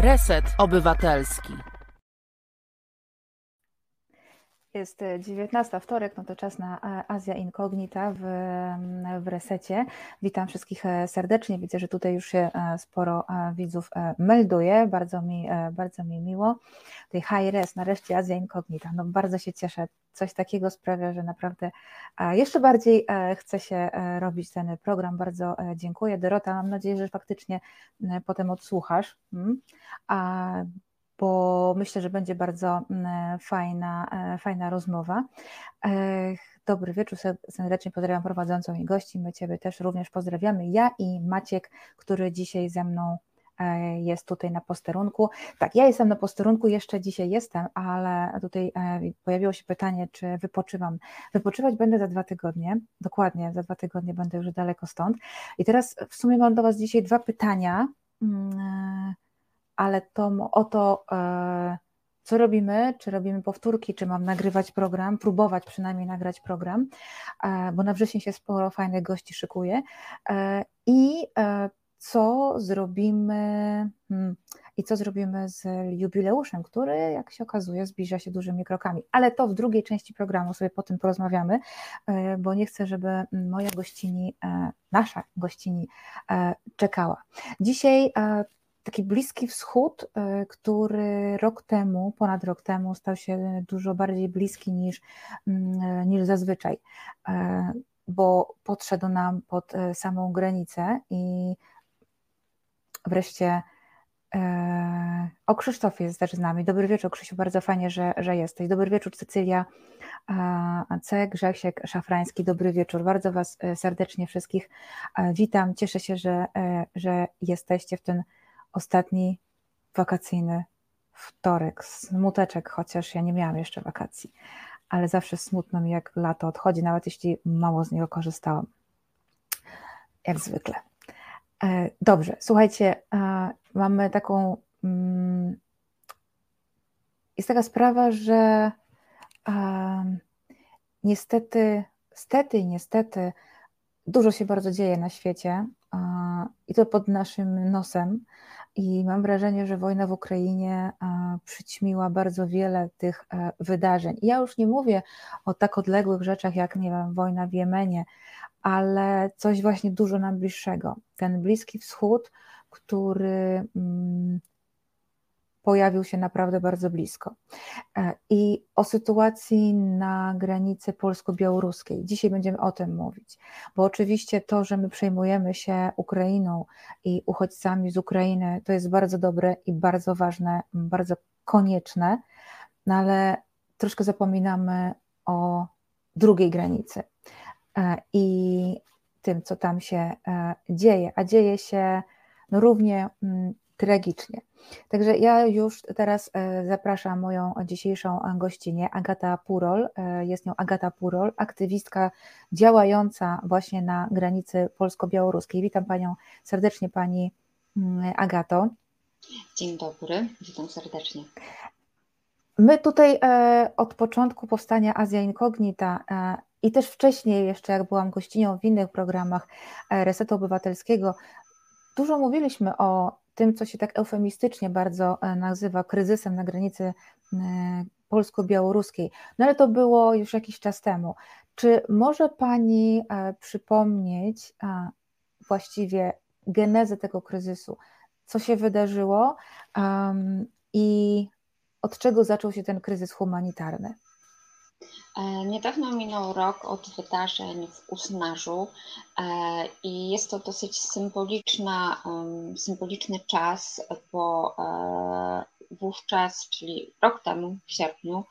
Reset Obywatelski. Jest 19 wtorek, no to czas na e, Azja Incognita w, w resecie. Witam wszystkich e, serdecznie. Widzę, że tutaj już się e, sporo widzów melduje. Bardzo mi, bardzo mi miło. Tutaj high res, nareszcie Azja Incognita. No bardzo się cieszę. Coś takiego sprawia, że naprawdę jeszcze bardziej chce się robić ten program. Bardzo dziękuję. Dorota, mam nadzieję, że faktycznie potem odsłuchasz. Hmm? A bo myślę, że będzie bardzo mm, fajna, e, fajna rozmowa. E, dobry wieczór, serdecznie pozdrawiam prowadzącą i gości, my Ciebie też również pozdrawiamy. Ja i Maciek, który dzisiaj ze mną e, jest tutaj na posterunku. Tak, ja jestem na posterunku, jeszcze dzisiaj jestem, ale tutaj pojawiło się pytanie, czy wypoczywam. Wypoczywać będę za dwa tygodnie, dokładnie, za dwa tygodnie będę już daleko stąd. I teraz w sumie mam do Was dzisiaj dwa pytania mm, ale to o to, e, co robimy, czy robimy powtórki, czy mam nagrywać program, próbować przynajmniej nagrać program, e, bo na wrzesień się sporo fajnych gości szykuje e, i co zrobimy hmm, i co zrobimy z jubileuszem, który jak się okazuje zbliża się dużymi krokami, ale to w drugiej części programu sobie po tym porozmawiamy, bo nie chcę, żeby moja gościni, nasza gościni czekała. Dzisiaj taki Bliski Wschód, e, który rok temu, ponad rok temu, stał się dużo bardziej bliski niż, mm, e, niż zazwyczaj, e, bo podszedł nam pod samą granicę i wreszcie o, Krzysztof jest też z nami. Dobry wieczór, Krzysiu, bardzo fajnie, że, że jesteś. Dobry wieczór, Cecylia C. Grzesiek Szafrański. Dobry wieczór. Bardzo Was serdecznie wszystkich witam. Cieszę się, że, że jesteście w ten ostatni wakacyjny wtorek, smuteczek, chociaż ja nie miałam jeszcze wakacji, ale zawsze smutno mi, jak lato odchodzi, nawet jeśli mało z niego korzystałam. Jak zwykle. E, dobrze, słuchajcie, mamy taką. Mm, jest taka sprawa, że niestety, stety niestety dużo się bardzo dzieje na świecie i to pod naszym nosem. I mam wrażenie, że wojna w Ukrainie przyćmiła bardzo wiele tych e, wydarzeń. I ja już nie mówię o tak odległych rzeczach jak, nie wiem, wojna w Jemenie, ale coś właśnie dużo nam bliższego. Ten Bliski Wschód, który mm, pojawił się naprawdę bardzo blisko. E, I o sytuacji na granicy polsko-białoruskiej. Dzisiaj będziemy o tym mówić, bo oczywiście to, że my przejmujemy się Ukrainą i uchodźcami z Ukrainy, to jest bardzo dobre i bardzo ważne, bardzo konieczne, no ale troszkę zapominamy o drugiej granicy e, i tym, co tam się e, dzieje, a dzieje się no równie tragicznie. Także ja już teraz e, zapraszam moją dzisiejszą gościnę, Agata Purol. E, jest nią Agata Purol, aktywistka działająca właśnie na granicy polsko-białoruskiej. Witam Panią serdecznie, Pani mm, Agato. Dzień dobry, witam serdecznie. My tutaj e, od początku powstania Azja Incognita i też wcześniej, jeszcze jak byłam gościnią w innych programach Resetu Obywatelskiego, dużo mówiliśmy o tym, co się tak eufemistycznie bardzo e, nazywa kryzysem na granicy e, polsko-białoruskiej. No ale to było już jakiś czas temu. Czy może Pani e, przypomnieć właściwie genezę tego kryzysu? Co się wydarzyło i od czego zaczął się ten kryzys humanitarny? E, niedawno minął rok od wydarzeń w Usnarzu e, i jest to dosyć symboliczna, symboliczny czas, bo e, wówczas, czyli rok temu w sierpniu,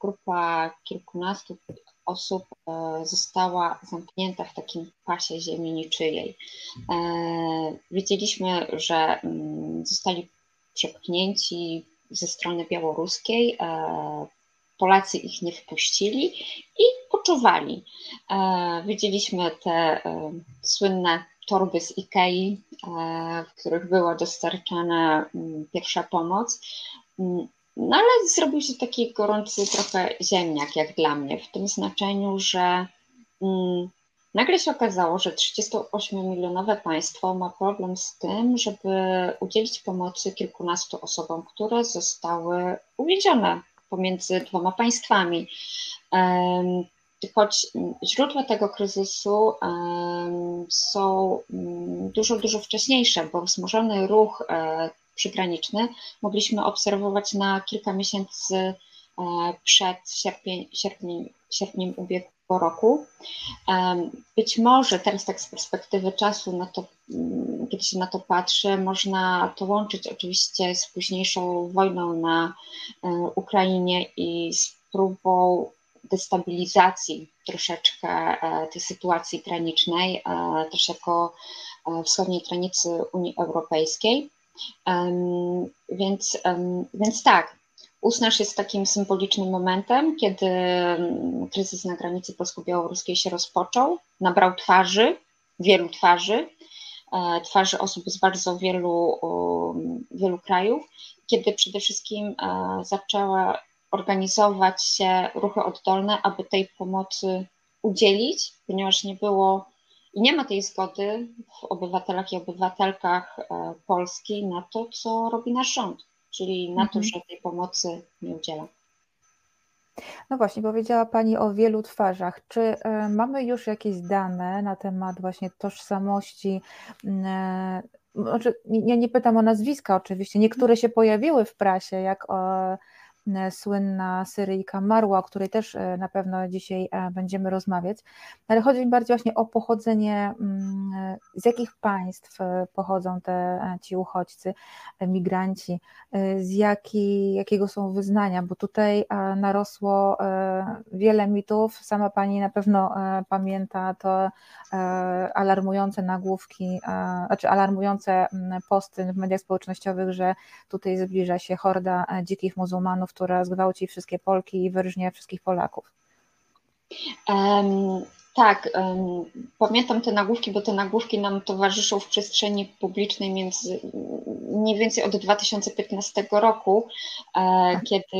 grupa kilkunastu osób została zamknięta w takim pasie ziemi niczyjej. Wiedzieliśmy, że mm, zostali przepchnięci ze strony białoruskiej Polacy ich nie wpuścili i poczuwali. E, widzieliśmy te e, słynne torby z Ikei, e, w których była dostarczana mm, pierwsza pomoc. Mm, no ale zrobił się taki gorący trochę ziemniak, jak dla mnie, w tym znaczeniu, że mm, nagle się okazało, że 38-milionowe państwo ma problem z tym, żeby udzielić pomocy kilkunastu osobom, które zostały uwiedzione pomiędzy dwoma państwami. Choć źródła tego kryzysu są mm, dużo, dużo wcześniejsze, bo wzmożony ruch e, przygraniczny mogliśmy obserwować na kilka miesięcy e, przed sierpień, sierpniem, sierpniem ubiegłego roku. Być może teraz tak z perspektywy czasu, na to, mm, kiedy się na to patrzy, można to łączyć oczywiście z późniejszą wojną na e, Ukrainie i z próbą destabilizacji troszeczkę e, tej sytuacji granicznej, e, też jako wschodniej granicy Unii Europejskiej. Więc, więc tak, Usnaż jest takim symbolicznym momentem, kiedy mm, kryzys na granicy polsko-białoruskiej się rozpoczął, nabrał twarzy, wielu twarzy, e, twarzy osób z bardzo wielu, wielu krajów, kiedy przede wszystkim e, zaczęła organizować się ruchy oddolne, aby tej pomocy udzielić, ponieważ nie było i nie ma tej zgody w obywatelach i obywatelkach e, Polski na to, co robi nasz rząd czyli na to, mhm. że tej pomocy nie udziela. No właśnie, powiedziała Pani o wielu twarzach. Czy e, mamy już jakieś dane na temat właśnie tożsamości? E, znaczy, ja nie pytam o nazwiska oczywiście, niektóre się pojawiły w prasie, jak o słynna Syryjka Marła, o której też e, na pewno dzisiaj e, będziemy rozmawiać, ale chodzi mi bardziej właśnie o pochodzenie, mm, z jakich państw pochodzą te ci uchodźcy, migranci, z jaki, jakiego są wyznania, bo tutaj narosło wiele mitów, sama Pani na pewno pamięta to alarmujące nagłówki, znaczy alarmujące mm, posty w mediach społecznościowych, że tutaj zbliża się horda dzikich muzułmanów, która zgwałci wszystkie Polki i wyrżnie wszystkich Polaków. Um, tak, pamiętam te nagłówki, bo te nagłówki nam towarzyszą w przestrzeni publicznej między mniej więcej od 2015 roku, e, tak. kiedy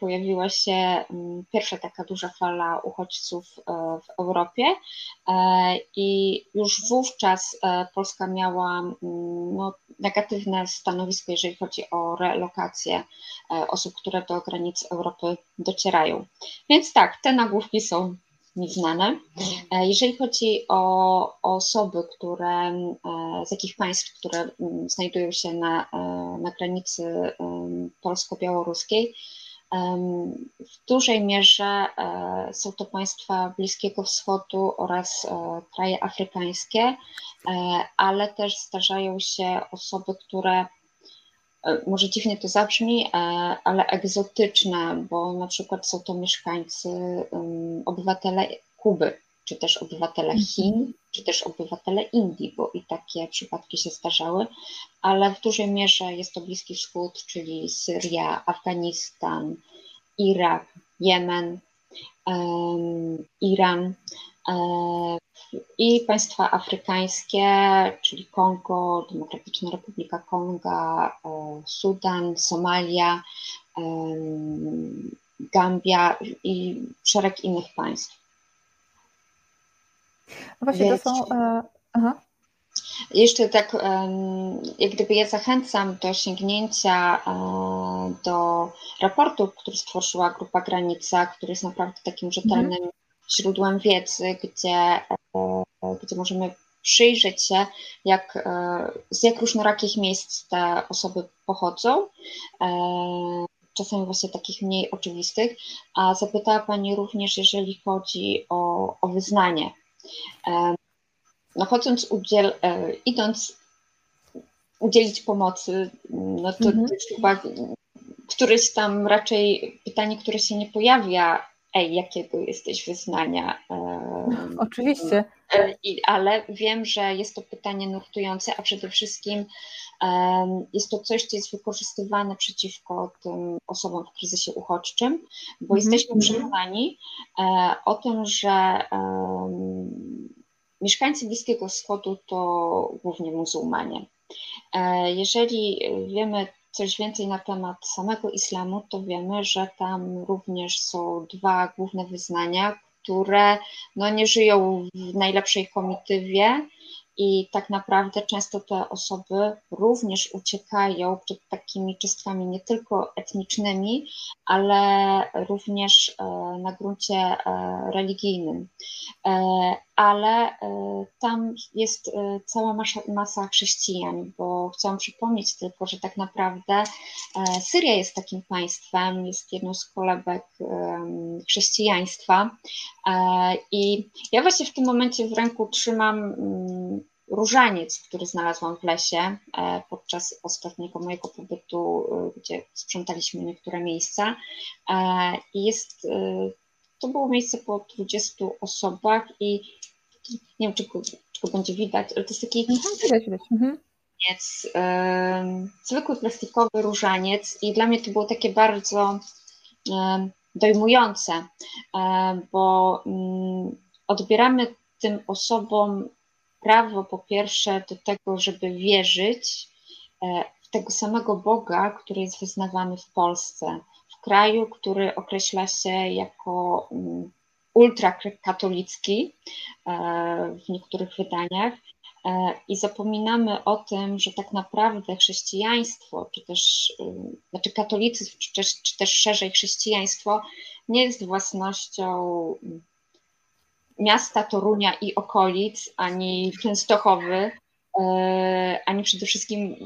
pojawiła się pierwsza taka duża fala uchodźców e, w Europie e, i już wówczas Polska miała no, negatywne stanowisko, jeżeli chodzi o relokację osób, które do granic Europy docierają. Więc tak, te nagłówki są mi znane. E, jeżeli chodzi o, osoby, które, e, z jakich państw, które mm, znajdują się na, e, na granicy polsko-białoruskiej, w dużej mierze są to państwa Bliskiego Wschodu oraz kraje afrykańskie, ale też zdarzają się osoby, które może dziwnie to zabrzmi, ale egzotyczne, bo na przykład są to mieszkańcy, obywatele Kuby, czy też obywatele mhm. Chin, czy też obywatele Indii, bo i takie przypadki się zdarzały, ale w dużej mierze jest to Bliski Wschód, czyli Syria, Afganistan, Irak, Jemen, Iran i państwa afrykańskie, czyli Kongo, Demokratyczna Republika Konga, e, Sudan, Somalia, Gambia i szereg innych państw. No właśnie, to są. E, aha. Jeszcze tak, jak gdyby ja zachęcam do sięgnięcia e, do raportu, który stworzyła Grupa Granica, który jest naprawdę takim rzetelnym. Źródłem wiedzy, gdzie, e, gdzie możemy przyjrzeć się, jak, z jak różnorakich miejsc te osoby pochodzą czasami właśnie takich mniej oczywistych, a zapytała Pani również, jeżeli chodzi o, o wyznanie. No chodząc, udziel, e, idąc udzielić pomocy, no to, mhm. to jest chyba któreś tam raczej pytanie, które się nie pojawia, ej, jakiego jesteś wyznania? Oczywiście. E, ale wiem, że jest to pytanie nurtujące, a przede wszystkim jest to coś, co jest wykorzystywane przeciwko tym osobom w kryzysie uchodźczym, bo mhm. jesteśmy przekonani e, o tym, że mieszkańcy Bliskiego Wschodu to głównie muzułmanie. E, jeżeli wiemy coś więcej na temat samego islamu, to wiemy, że tam również są dwa główne wyznania, które no, nie żyją w najlepszej komitywie i tak naprawdę często te osoby również uciekają przed takimi czystkami nie tylko etnicznymi, ale również e, na gruncie e, religijnym. Ale tam jest cała masa, chrześcijan, bo chciałam przypomnieć tylko, że tak naprawdę Syria jest takim państwem, jest jedną z kolebek chrześcijaństwa. I ja właśnie w tym momencie w ręku trzymam różaniec, który znalazłam w lesie podczas ostatniego mojego pobytu, gdzie sprzątaliśmy niektóre miejsca. I jest, to było miejsce po 20 osobach i nie wiem, czy go, czy go będzie widać, ale to jest taki mhm, widać, widać. Mhm. Różaniec, zwykły plastikowy różaniec i dla mnie to było takie bardzo dojmujące, bo mm, odbieramy tym osobom prawo po pierwsze do tego, żeby wierzyć e, w tego samego Boga, który jest wyznawany w Polsce, w kraju, który określa się jako mm, ultrakatolicki e, w niektórych wydaniach. E, I zapominamy o tym, że tak naprawdę chrześcijaństwo, czy też, znaczy katolicyzm, czy też, czy też szerzej chrześcijaństwo, nie jest własnością miasta Torunia i okolic, ani Częstochowy, e, ani przede wszystkim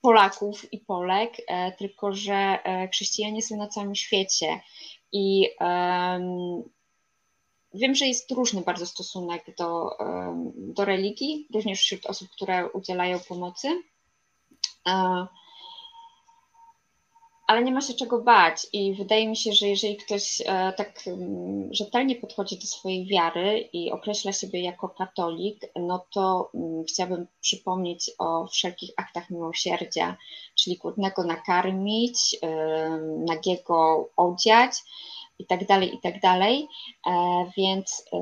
Polaków i Polek, tylko że chrześcijanie są na całym świecie. I wiem, że jest różny bardzo stosunek do, do religii, również wśród osób, które udzielają pomocy. Ale nie ma się czego bać i wydaje mi się, że jeżeli ktoś e, tak mm, rzetelnie podchodzi do swojej wiary i określa siebie jako katolik, no to mm, chciałabym przypomnieć o wszelkich aktach miłosierdzia, czyli głodnego nakarmić, nagiego odziać i tak dalej, i tak dalej. E, więc e,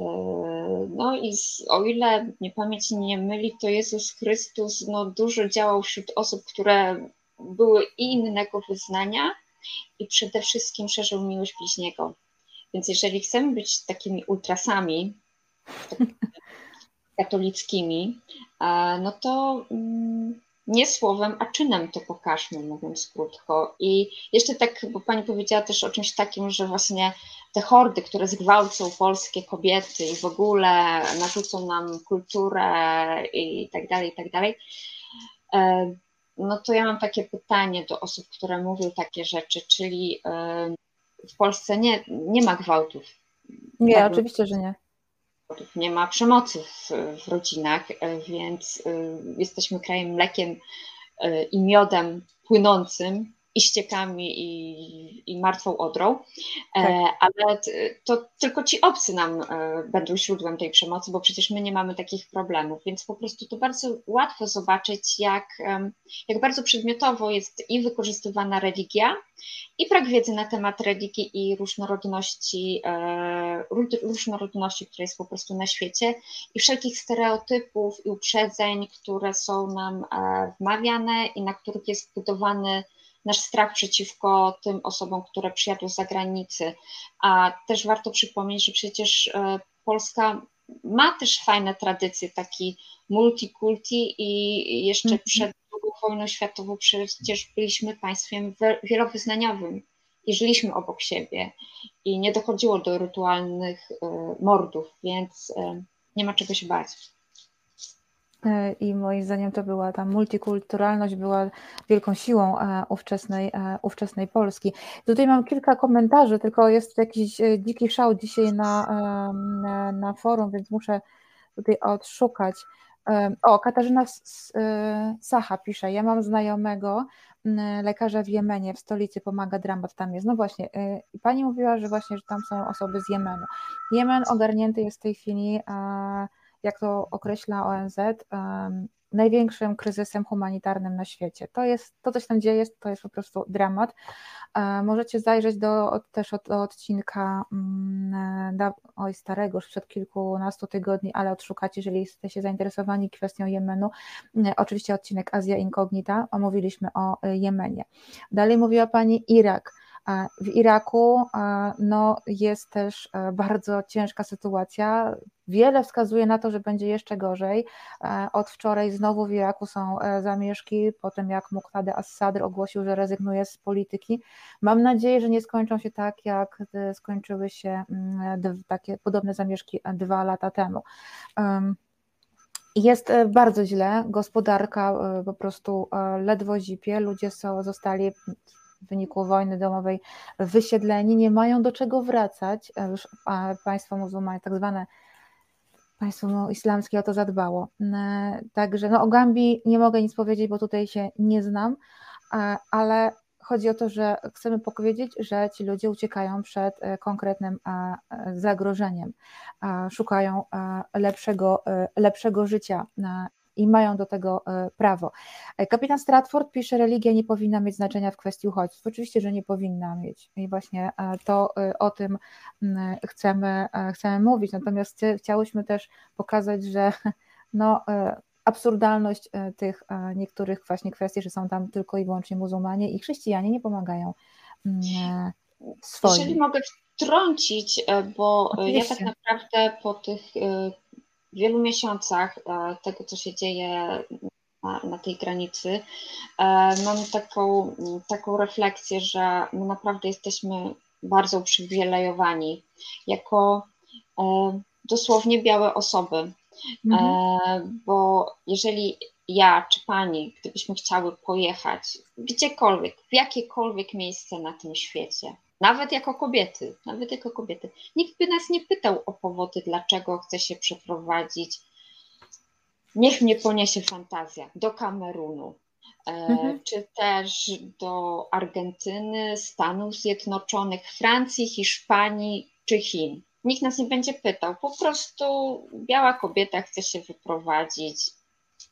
no i o ile mnie pamięć nie myli, to Jezus Chrystus no, dużo działał wśród osób, które były i innego wyznania i przede wszystkim szerzył miłość bliźniego. Więc jeżeli chcemy być takimi ultrasami katolickimi, no to mm, nie słowem, a czynem to pokażmy, mówiąc krótko. I jeszcze tak, bo Pani powiedziała też o czymś takim, że właśnie te hordy, które zgwałcą polskie kobiety i w ogóle narzucą nam kulturę i tak dalej, i tak dalej. E, no to ja mam takie pytanie do osób, które mówią takie rzeczy, czyli w Polsce nie, nie ma gwałtów. Nie, tak, oczywiście, że nie. Nie ma przemocy w, w rodzinach, e, więc e, jesteśmy krajem mlekiem e, i miodem płynącym, i ściekami, i, i martwą odrą, tak. ale to tylko ci obcy nam będą źródłem tej przemocy, bo przecież my nie mamy takich problemów, więc po prostu to bardzo łatwo zobaczyć, jak, jak bardzo przedmiotowo jest i wykorzystywana religia, i brak wiedzy na temat religii i różnorodności, różnorodności, która jest po prostu na świecie, i wszelkich stereotypów i uprzedzeń, które są nam wmawiane i na których jest budowany nasz strach przeciwko tym osobom, które przyjadły z zagranicy. A też warto przypomnieć, że przecież e, Polska ma też fajne tradycje, taki multikulti i jeszcze mm -hmm. przed II wojną światową przecież byliśmy państwem wielowyznaniowym i żyliśmy obok siebie i nie dochodziło do rytualnych e, mordów, więc e, nie ma czego się bać. E, i moim zdaniem to była ta multikulturalność była wielką siłą e, ówczesnej, e, ówczesnej Polski. Tutaj mam kilka komentarzy, tylko jest jakiś dziki szał dzisiaj na, na, na forum, więc muszę tutaj odszukać. O, Katarzyna Sacha pisze, ja mam znajomego lekarza w Jemenie, w stolicy, pomaga dramat tam jest. No właśnie, i pani mówiła, że właśnie, że tam są osoby z Jemenu. Jemen ogarnięty jest w tej chwili jak to określa ONZ, największym kryzysem humanitarnym na świecie. To jest, to co się tam dzieje, to jest po prostu dramat. E, możecie zajrzeć do, też od, do odcinka mm, da, oj starego, już przed kilkunastu tygodni, ale odszukacie, jeżeli jesteście zainteresowani kwestią Jemenu. E, oczywiście odcinek Azja Incognita, omówiliśmy o e, Jemenie. Dalej mówiła Pani Irak W Iraku no, jest też bardzo ciężka sytuacja. Wiele wskazuje na to, że będzie jeszcze gorzej. Od wczoraj znowu w Iraku są zamieszki, po tym jak Muqtada as-Sadr ogłosił, że rezygnuje z polityki. Mam nadzieję, że nie skończą się tak, jak skończyły się mm, takie podobne zamieszki dwa lata temu. Jest e, bardzo źle, gospodarka e, po prostu e, ledwo zipie, ludzie są, zostali w wyniku wojny domowej wysiedleni, nie mają do czego wracać, już państwo muzułmańskie, tak zwane państwo islamskie o to zadbało. Także no, o Gambii nie mogę nic powiedzieć, bo tutaj się nie znam, ale Chodzi o to, że chcemy powiedzieć, że ci ludzie uciekają przed e, konkretnym e, zagrożeniem, szukają e, lepszego, lepszego życia i mają do tego prawo. Kapitan Stratford pisze, religia nie powinna mieć znaczenia w kwestii uchodźców. Oczywiście, że nie powinna mieć i właśnie to o tym chcemy, chcemy mówić. Natomiast chciałyśmy też pokazać, że no, absurdalność e, tych e, niektórych właśnie kwestii, że są tam tylko i wyłącznie muzułmanie i chrześcijanie nie pomagają mm, e, swoim. Jeżeli mogę wtrącić, bo Oczywiście. ja tak naprawdę po tych wielu miesiącach tego, co się dzieje na, na tej granicy, mam taką, taką refleksję, że my naprawdę jesteśmy bardzo uprzywilejowani jako dosłownie białe osoby. Mhm. E, bo jeżeli ja czy pani, gdybyśmy chciały pojechać gdziekolwiek, w jakiekolwiek miejsce na tym świecie, nawet jako kobiety, nawet jako kobiety, nikt by nas nie pytał o powody, dlaczego chce się przeprowadzić. Niech mnie poniesie fantazja do Kamerunu, e, mhm. czy też do Argentyny, Stanów Zjednoczonych, Francji, Hiszpanii czy Chin. Nikt nas nie będzie pytał. Po prostu biała kobieta chce się wyprowadzić.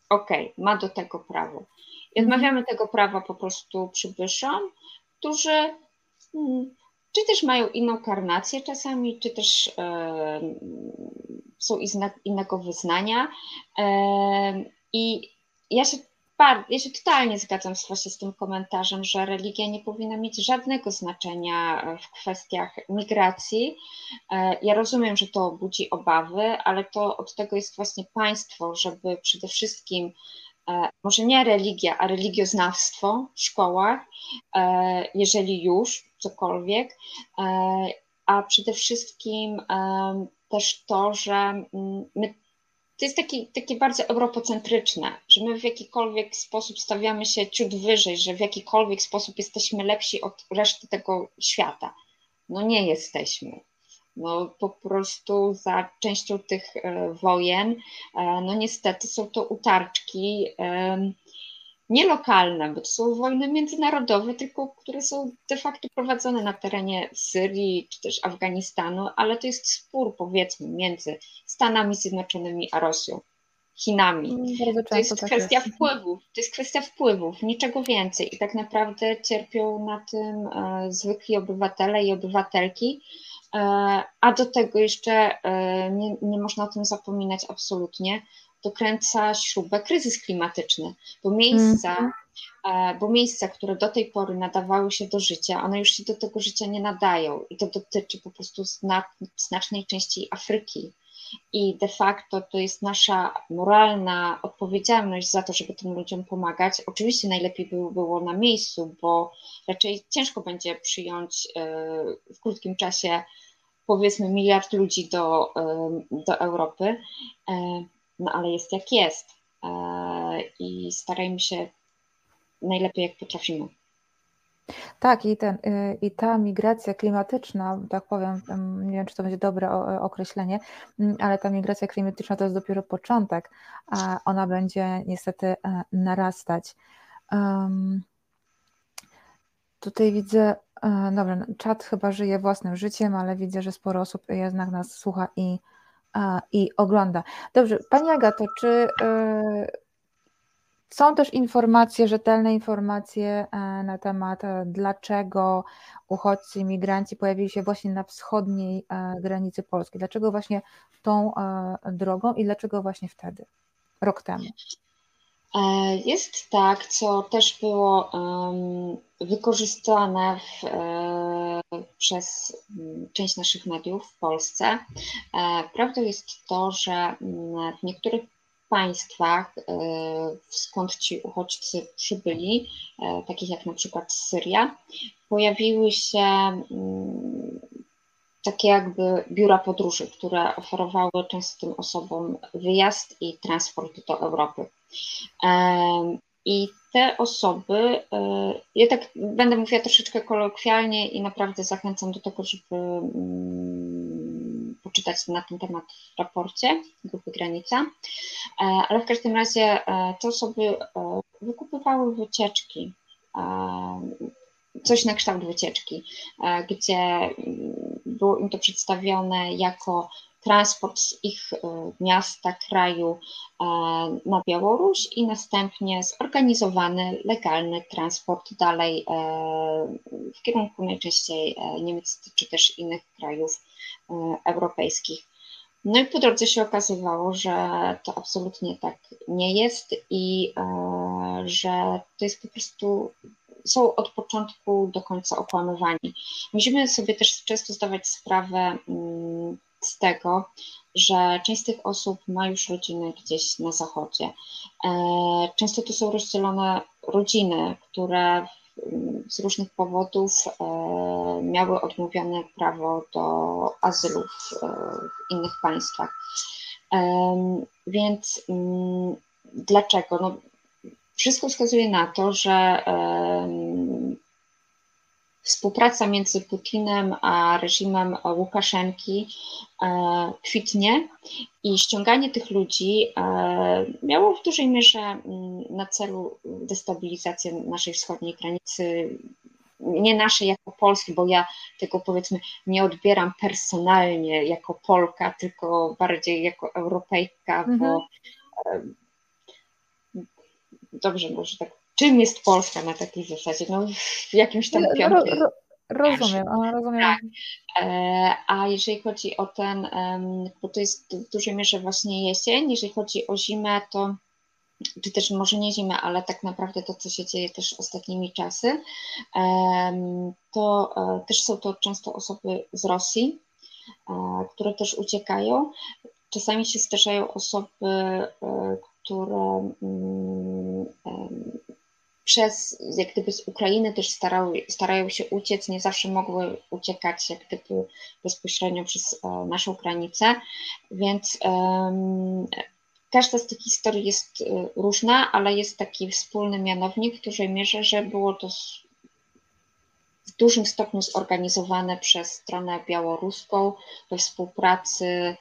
Okej, okay, ma do tego prawo. I mhm. odmawiamy tego prawa po prostu przybyszom, którzy hmm, czy też mają inną karnację czasami, czy też e, są innego wyznania. E, I ja się ja się totalnie zgadzam z, właśnie z tym komentarzem, że religia nie powinna mieć żadnego znaczenia w kwestiach migracji. E, ja rozumiem, że to budzi obawy, ale to od tego jest właśnie państwo, żeby przede wszystkim e, może nie religia, a religioznawstwo w szkołach, e, jeżeli już cokolwiek, a przede wszystkim też to, że mm, my to jest taki, takie bardzo europocentryczne, że my w jakikolwiek sposób stawiamy się ciut wyżej, że w jakikolwiek sposób jesteśmy lepsi od reszty tego świata. No nie jesteśmy. No po prostu za częścią tych e, wojen, e, no niestety są to utarczki nie lokalne, bo to są wojny międzynarodowe, tylko które są de facto prowadzone na terenie Syrii czy też Afganistanu, ale to jest spór powiedzmy między Stanami Zjednoczonymi a Rosją. Chinami. Mm, to jest tak kwestia jest. wpływów, to jest kwestia wpływów, niczego więcej. I tak naprawdę cierpią na tym e, zwykli obywatele i obywatelki, e, a do tego jeszcze e, nie, nie można o tym zapominać absolutnie, dokręca śrubę kryzys klimatyczny, bo miejsca, mm. bo miejsca, które do tej pory nadawały się do życia, one już się do tego życia nie nadają i to dotyczy po prostu znacznej części Afryki. I de facto to jest nasza moralna odpowiedzialność za to, żeby tym ludziom pomagać. Oczywiście najlepiej by było na miejscu, bo raczej ciężko będzie przyjąć e, w krótkim czasie powiedzmy miliard ludzi do, e, do Europy. E, no ale jest jak jest e, i starajmy się najlepiej jak potrafimy. Tak, i, ten, y, i ta migracja klimatyczna, tak powiem, nie wiem, czy to będzie dobre określenie, mm, ale ta migracja klimatyczna to jest dopiero początek, a ona będzie niestety e, narastać. Um, tutaj widzę, e, dobra, czat chyba żyje własnym życiem, ale widzę, że sporo osób jednak nas słucha i i ogląda. Dobrze, Pani Agato, czy y, są też informacje, rzetelne informacje e, na temat, e, dlaczego uchodźcy, imigranci pojawili się właśnie na wschodniej e, granicy Polski? Dlaczego właśnie tą drogą i dlaczego właśnie wtedy, rok temu? E, jest tak, co też było wykorzystane w, e, przez mm, część naszych mediów w Polsce. E, prawdą jest to, że mm, w niektórych państwach, skąd ci uchodźcy przybyli, takich jak na przykład Syria, pojawiły się mm, takie jakby biura podróży, które oferowały często tym osobom wyjazd i transport do Europy. I te osoby, e, ja tak będę mówiła troszeczkę kolokwialnie i naprawdę zachęcam do tego, żeby mm, poczytać na ten temat w raporcie Grupy Granica, e, ale w każdym razie e, te osoby wykupywały wycieczki, coś na kształt wycieczki, gdzie było im to przedstawione jako transport z ich e, miasta, kraju e, na Białoruś i następnie zorganizowany, legalny transport dalej e, w kierunku najczęściej Niemiec czy też innych krajów europejskich. No i po drodze się okazywało, że to absolutnie tak nie jest i że to jest po prostu są od początku do końca okłamywani. Musimy sobie też często zdawać sprawę mm, z tego, że część z tych osób ma już rodziny gdzieś na zachodzie. E, często to są rozdzielone rodziny, które z różnych powodów e, miały odmówione prawo do azylu w, w innych państwach. Więc mm, dlaczego? No, wszystko wskazuje na to, że współpraca między Putinem a reżimem Łukaszenki e, kwitnie i ściąganie tych ludzi e, miało w dużej mierze mm, na celu destabilizację naszej wschodniej granicy, nie naszej jako Polski, bo ja tego powiedzmy nie odbieram personalnie jako Polka, tylko bardziej jako Europejka, mhm. bo dobrze, może tak czym jest Polska na takiej zasadzie? No, w jakimś tam piątym. Ro, rozumiem, rozumiem. Tak. E, a jeżeli chodzi o ten, bo to jest w dużej mierze właśnie jesień, jeżeli chodzi o zimę, to czy też może nie zimę, ale tak naprawdę to, co się dzieje też ostatnimi czasy, to e, też są to często osoby z Rosji, e, które też uciekają. Czasami się zdarzają osoby, które mm, przez, jak gdyby z Ukrainy też starał, starają się uciec, nie zawsze mogły uciekać jak gdyby bezpośrednio przez e, naszą granicę, więc każda z tych historii jest e, różna, ale jest taki wspólny mianownik w dużej mierze, że było to w dużym stopniu zorganizowane przez stronę białoruską we współpracy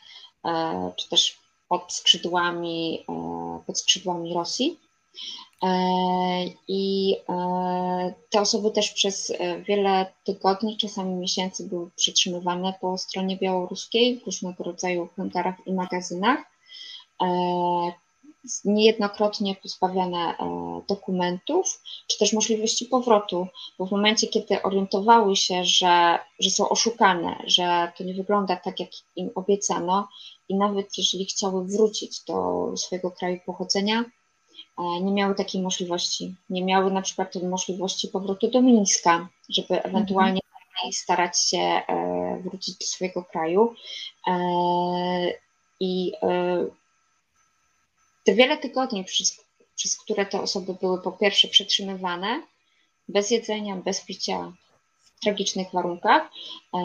e, czy też pod skrzydłami, pod skrzydłami Rosji. E, I e, te osoby też przez e, wiele tygodni, czasami miesięcy były przetrzymywane po stronie białoruskiej w różnego rodzaju hangarach i magazynach. Niejednokrotnie pozbawiane dokumentów, czy też możliwości powrotu, bo w momencie, kiedy orientowały się, że, że są oszukane, że to nie wygląda tak, jak im obiecano, i nawet jeżeli chciały wrócić do swojego kraju pochodzenia, E, nie miały takiej możliwości. Nie miały na przykład możliwości powrotu do Mińska, żeby mhm. ewentualnie mhm. starać się e, wrócić do swojego kraju. E, I te wiele tygodni, przez, przez które te osoby były po pierwsze przetrzymywane, bez jedzenia, bez picia, tragicznych warunkach e,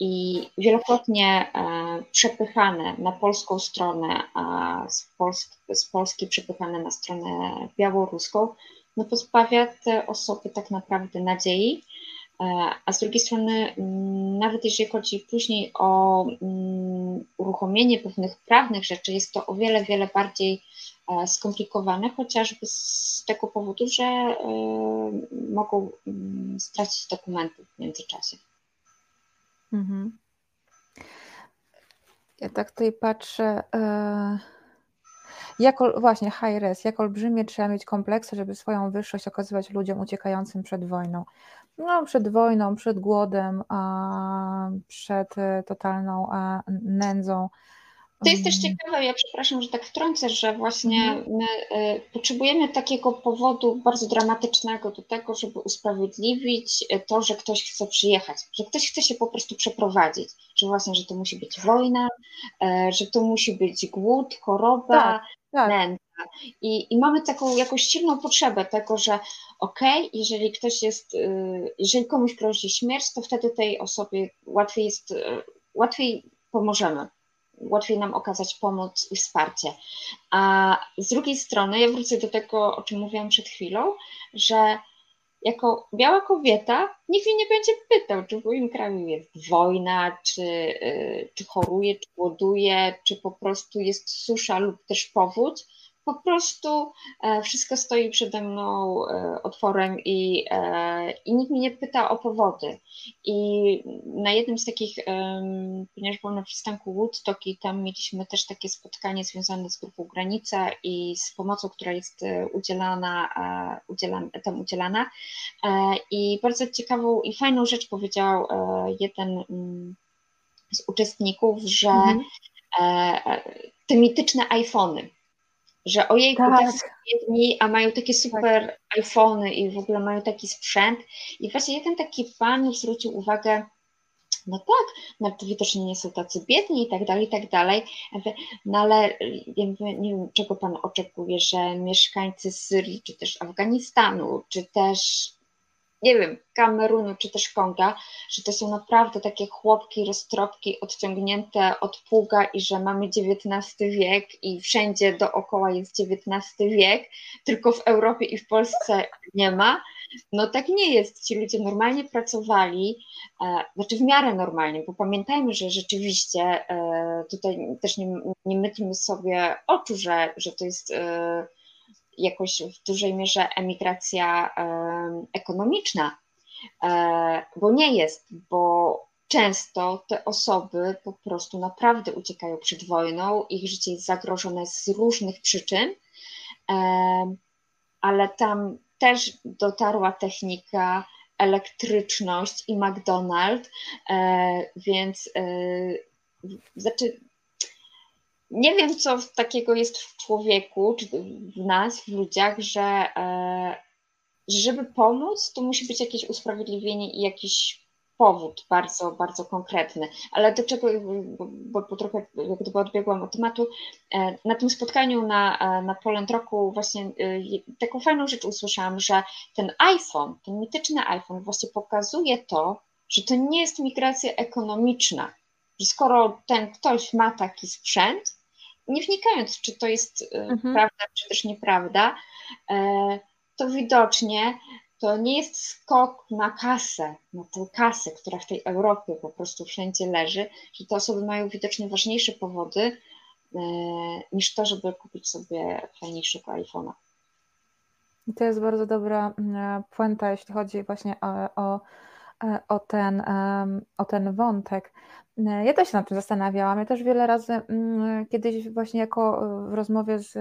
i wielokrotnie e, przepychane na polską stronę, a z, Polski, z Polski przepychane na stronę białoruską, no pozbawia te osoby tak naprawdę nadziei, e, a z drugiej strony, mm, nawet jeżeli chodzi później o mm, uruchomienie pewnych prawnych rzeczy, jest to o wiele, wiele bardziej skomplikowane, chociażby z tego powodu, że e, mogą mm, stracić dokumenty w międzyczasie. Mhm. Ja tak tutaj patrzę. E, jak, właśnie, high res, jak olbrzymie trzeba mieć kompleksy, żeby swoją wyższość okazywać ludziom uciekającym przed wojną. No, przed wojną, przed głodem, przed totalną nędzą To jest też ciekawe, ja przepraszam, że tak wtrącę, że właśnie mhm. my y, potrzebujemy takiego powodu bardzo dramatycznego do tego, żeby usprawiedliwić to, że ktoś chce przyjechać, że ktoś chce się po prostu przeprowadzić, że właśnie, że to musi być wojna, y, że to musi być głód, choroba, tak, tak. nędza. I, I mamy taką jakąś silną potrzebę tego, że okej, okay, jeżeli ktoś jest, y, jeżeli komuś grozi śmierć, to wtedy tej osobie łatwiej jest, y, łatwiej pomożemy łatwiej nam okazać pomoc i wsparcie. A z drugiej strony, ja wrócę do tego, o czym mówiłam przed chwilą, że jako biała kobieta nikt mnie nie będzie pytał, czy w moim kraju jest wojna, czy, y, czy choruje, czy głoduje, czy po prostu jest susza lub też powódź po prostu e, wszystko stoi przede mną e, otworem i, e, i nikt mnie nie pyta o powody. I na jednym z takich, ponieważ byłam na przystanku Woodstock i tam mieliśmy też takie spotkanie związane z grupą Granica i z pomocą, która jest udzielana, tam udzielana. I bardzo ciekawą i fajną rzecz powiedział jeden mm, z uczestników, że mhm. te mityczne iPhony, że ojej, tak. biedni, a mają takie super tak. iPhony i w ogóle mają taki sprzęt. I właśnie jeden taki pan zwrócił uwagę, no tak, no to widocznie nie są tacy biedni i tak dalej, i tak dalej. No ale nie wiem, czego Pan oczekuje, że mieszkańcy Syrii, czy też Afganistanu, czy też nie wiem, Kamerunu czy też Konga, że to są naprawdę takie chłopki, roztropki odciągnięte od pługa i że mamy XIX wiek i wszędzie dookoła jest XIX wiek, tylko w Europie i w Polsce nie ma. No tak nie jest. Ci ludzie normalnie pracowali, e, znaczy w miarę normalnie, bo pamiętajmy, że rzeczywiście e, tutaj też nie, nie sobie oczu, że, że to jest e, jakoś w dużej mierze emigracja ekonomiczna, e, bo nie jest, bo często te osoby po prostu naprawdę uciekają przed wojną, ich życie jest zagrożone z różnych przyczyn, ale tam też dotarła technika, elektryczność i McDonald's, e, więc e, znaczy nie wiem, co takiego jest w człowieku, czy w nas, w ludziach, że, e, żeby pomóc, to musi być jakieś usprawiedliwienie i jakiś powód bardzo, bardzo konkretny. Ale do czego, bo, bo trochę jak gdyby odbiegłam od tematu, e, na tym spotkaniu na, e, na Poland Roku właśnie taką fajną rzecz usłyszałam, że ten iPhone, ten mityczny iPhone właśnie pokazuje to, że to nie jest migracja ekonomiczna, że skoro ten ktoś ma taki sprzęt, nie wnikając, czy to jest e, mhm. prawda, czy też nieprawda, e, to widocznie to nie jest skok na kasę, na tę kasę, która w tej Europie po prostu wszędzie leży, że te osoby mają widocznie ważniejsze powody e, niż to, żeby kupić sobie fajniejszego iPhone'a. To jest bardzo dobra mm, puenta, jeśli chodzi właśnie o, o, o, ten, o ten wątek. E, ja też się nad tym zastanawiałam. Ja też wiele razy mm, kiedyś właśnie jako e, w rozmowie z, e,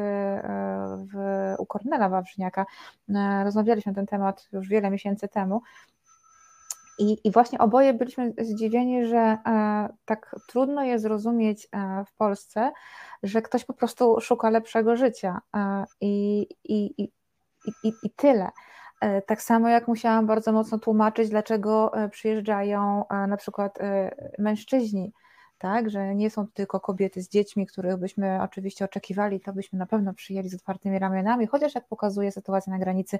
w, u Kornela Wawrzyniaka rozmawialiśmy na ten temat już wiele miesięcy temu. I, I właśnie oboje byliśmy zdziwieni, że tak trudno jest zrozumieć w Polsce, że ktoś po prostu szuka lepszego życia i, i, i, i, i tyle. E, tak samo jak musiałam bardzo mocno tłumaczyć, dlaczego e, przyjeżdżają e, na przykład mężczyźni, tak, że nie są tylko kobiety z dziećmi, których byśmy oczywiście oczekiwali, to byśmy na pewno przyjęli z otwartymi ramionami, chociaż jak pokazuje sytuacja na granicy,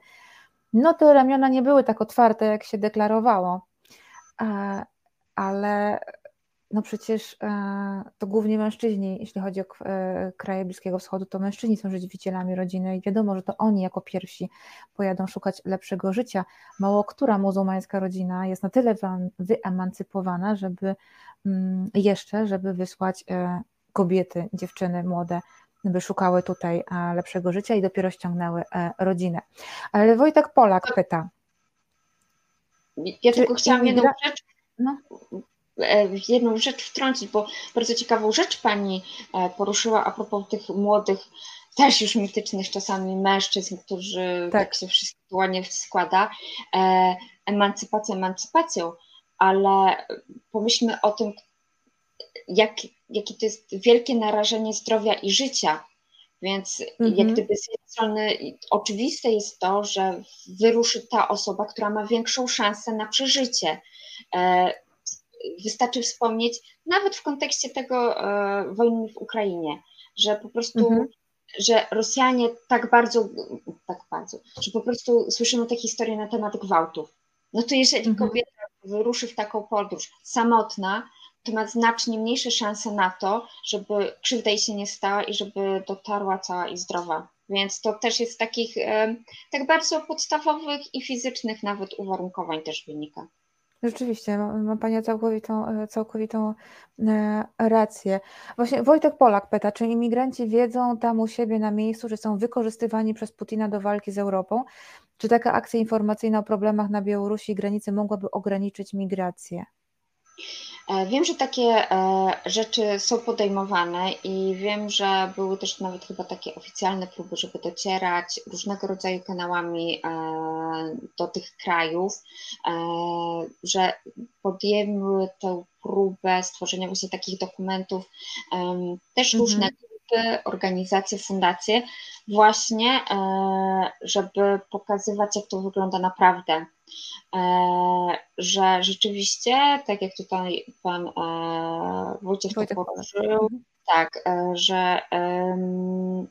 no te ramiona nie były tak otwarte, jak się deklarowało, ale no przecież e, to głównie mężczyźni, jeśli chodzi o e, kraje Bliskiego Wschodu, to mężczyźni są żywicielami rodziny i wiadomo, że to oni jako pierwsi pojadą szukać lepszego życia. Mało która muzułmańska rodzina jest na tyle wyemancypowana, żeby mm, jeszcze, żeby wysłać e, kobiety, dziewczyny młode, by szukały tutaj lepszego życia i dopiero ściągnęły rodzinę. Ale Wojtek Polak pyta. Ja tylko chciałam jedną rzecz. No jedną rzecz wtrącić, bo bardzo ciekawą rzecz Pani e, poruszyła a propos tych młodych, też już mitycznych czasami mężczyzn, którzy tak, tak się wszystko ładnie składa. E, emancypacja emancypacją, ale pomyślmy o tym, jak jakie to jest wielkie narażenie zdrowia i życia. Więc mhm. jak gdyby z jednej strony oczywiste jest to, że wyruszy ta osoba, która ma większą szansę na przeżycie. Wystarczy wspomnieć, nawet w kontekście tego e, wojny w Ukrainie, że po prostu, mhm. że Rosjanie tak bardzo, tak bardzo, że po prostu słyszymy te historie na temat gwałtów. No to jeżeli mhm. kobieta wyruszy w taką podróż samotna, to ma znacznie mniejsze szanse na to, żeby krzywda jej się nie stała i żeby dotarła cała i zdrowa. Więc to też jest z takich e, tak bardzo podstawowych i fizycznych nawet uwarunkowań też wynika. Rzeczywiście, ma, Pani całkowitą, e, całkowitą e, rację. Właśnie Wojtek Polak pyta, czy imigranci wiedzą tam u siebie na miejscu, że są wykorzystywani przez Putina do walki z Europą? Czy taka akcja informacyjna o problemach na Białorusi i granicy mogłaby ograniczyć migrację? E, wiem, że takie e, rzeczy są podejmowane i wiem, że były też nawet chyba takie oficjalne próby, żeby docierać różnego rodzaju kanałami e, do tych krajów, że podjęły tę próbę stworzenia właśnie takich dokumentów też mhm. różne grupy, organizacje, fundacje, właśnie żeby pokazywać, jak to wygląda naprawdę że rzeczywiście, tak jak tutaj pan e, Wojciech Wojtek położył, tak, e, że,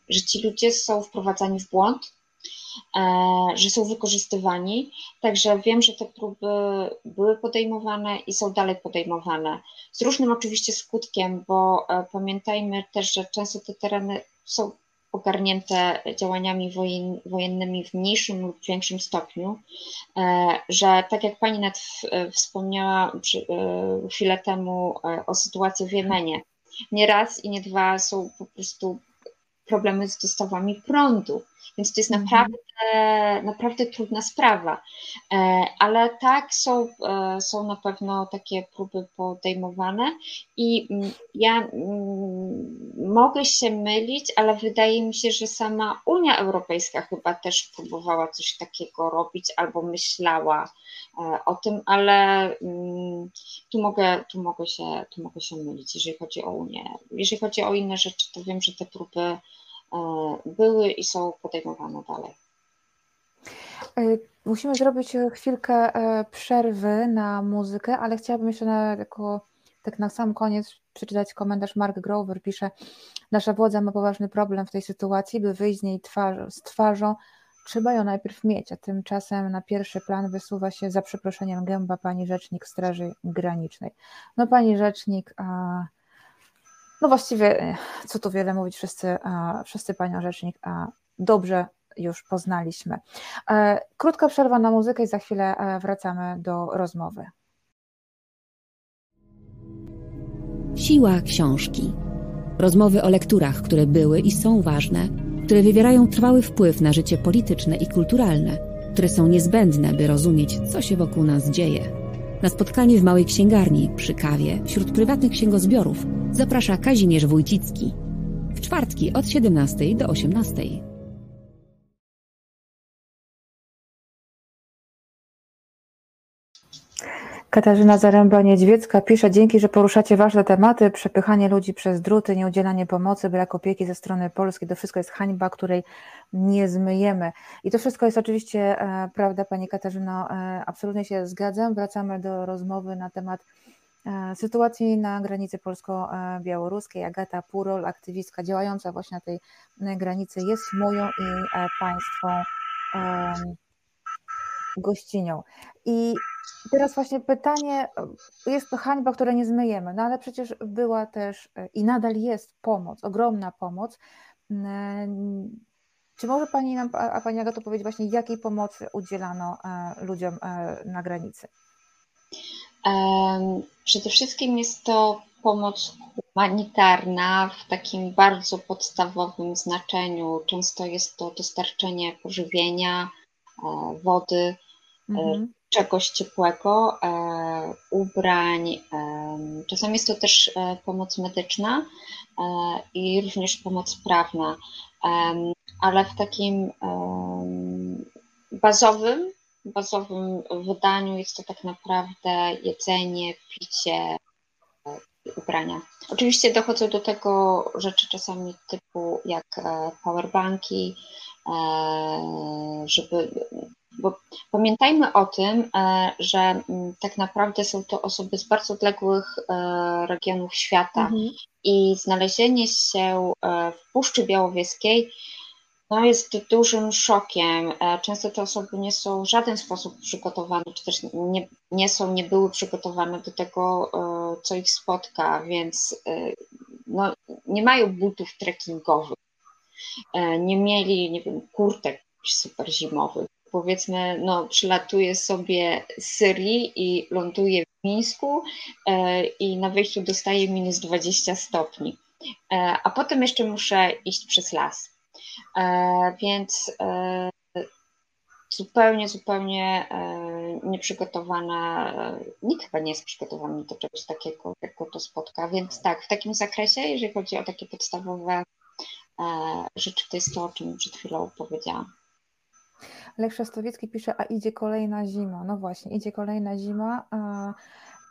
że ci ludzie są wprowadzani w błąd, że są wykorzystywani. Także wiem, że te próby były podejmowane i są dalej podejmowane. Z różnym oczywiście skutkiem, bo pamiętajmy też, że często te tereny są ogarnięte działaniami wojennymi w mniejszym lub większym stopniu, e, że tak jak Pani nawet wspomniała e, chwilę temu e, o sytuacji w Jemenie, nie raz i nie dwa są po prostu problemy z dostawami prądu, więc to jest mhm. naprawdę, naprawdę trudna sprawa. E, ale tak, są, e, są na pewno takie próby podejmowane i mm, ja mm, mogę się mylić, ale wydaje mi się, że sama Unia Europejska chyba też próbowała coś takiego robić albo myślała e, o tym, ale mm, tu mogę, tu mogę, się, tu mogę się mylić, jeżeli chodzi o Unię. Jeżeli chodzi o inne rzeczy, to wiem, że te próby były i są podejmowane dalej. E, musimy zrobić chwilkę e, przerwy na muzykę, ale chciałabym jeszcze na, jako, tak na sam koniec przeczytać komentarz. Mark Grover pisze: Nasza władza ma poważny problem w tej sytuacji, by wyjść z niej twarz, z twarzą. Trzeba ją najpierw mieć, a tymczasem na pierwszy plan wysuwa się za przeproszeniem gęba pani rzecznik Straży Granicznej. No pani rzecznik, a no właściwie, e, co tu wiele mówić, wszyscy, wszyscy panią rzecznik dobrze już poznaliśmy. E, krótka przerwa na muzykę i za chwilę e, wracamy do rozmowy. Siła książki. Rozmowy o lekturach, które były i są ważne, które wywierają trwały wpływ na życie polityczne i kulturalne, które są niezbędne, by rozumieć, co się wokół nas dzieje. Na spotkanie w małej księgarni przy kawie wśród prywatnych księgozbiorów zaprasza Kazimierz Wójcicki. W czwartki od 17 do 18. Katarzyna Zaręba-Niedźwiecka pisze, dzięki, że poruszacie ważne tematy, przepychanie ludzi przez druty, nieudzielanie pomocy, brak opieki ze strony polskiej, to wszystko jest hańba, której nie zmyjemy. I to wszystko jest oczywiście e, prawda, Pani Katarzyno, e, absolutnie się zgadzam. Wracamy do rozmowy na temat e, sytuacji na granicy polsko-białoruskiej. Agata Purol, aktywistka działająca właśnie na tej granicy, jest moją i Państwą gościnią. I teraz właśnie pytanie, jest to hańba, której nie zmyjemy, no ale przecież była też i nadal jest pomoc, ogromna pomoc. Czy może Pani nam, a Pani Agato powiedzieć właśnie, jakiej pomocy udzielano e, ludziom e, na granicy? Przede wszystkim jest to pomoc humanitarna w takim bardzo podstawowym znaczeniu. Często jest to dostarczenie pożywienia, e, wody, mhm. Czegoś ciepłego, ubrań. Czasami jest to też pomoc medyczna i również pomoc prawna ale w takim bazowym, bazowym wydaniu jest to tak naprawdę jedzenie, picie, ubrania. Oczywiście dochodzą do tego rzeczy czasami typu jak powerbanki, żeby bo pamiętajmy o tym, że mm, tak naprawdę są to osoby z bardzo odległych regionów świata mhm. i znalezienie się w Puszczy Białowieskiej no jest dużym szokiem. E, często te osoby nie są w żaden sposób przygotowane, czy też nie, nie są, nie były przygotowane do tego, e, co ich spotka, więc e, no, nie mają butów trekkingowych, nie mieli, nie wiem, kurtek super zimowych. Powiedzmy, no, przylatuje sobie z Syrii i ląduje w Mińsku i na wyjściu dostaje minus 20 stopni. A potem jeszcze muszę iść przez las E, więc e, zupełnie, zupełnie e, nieprzygotowana, nikt chyba nie jest przygotowany do czegoś takiego, jak go to spotka, więc tak, w takim zakresie, jeżeli chodzi o takie podstawowe rzeczy, to jest to, o czym przed chwilą powiedziałam. Lech Szastowicki pisze, a idzie kolejna zima. No właśnie, idzie kolejna zima.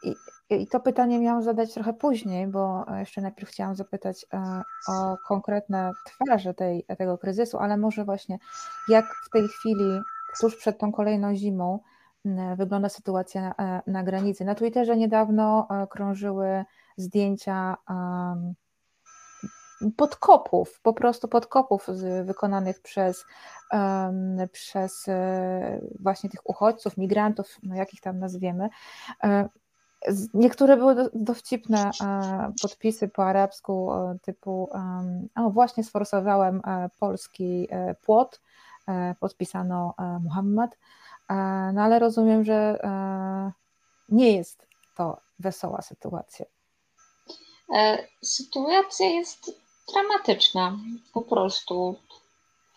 I, I, to pytanie miałam zadać trochę później, bo jeszcze najpierw chciałam zapytać e, o konkretne twarze tej, tego kryzysu, ale może właśnie jak w tej chwili, tuż przed tą kolejną zimą, wygląda sytuacja na, e, na granicy. Na Twitterze niedawno e, krążyły zdjęcia podkopów, po prostu podkopów wykonanych przez, przez właśnie tych uchodźców, migrantów, no jakich tam nazwiemy. Niektóre były dowcipne e, podpisy po arabsku e, typu o właśnie sforsowałem e, polski płot, podpisano Muhammad, no ale rozumiem, że nie jest to wesoła sytuacja. Sytuacja jest dramatyczna, po prostu.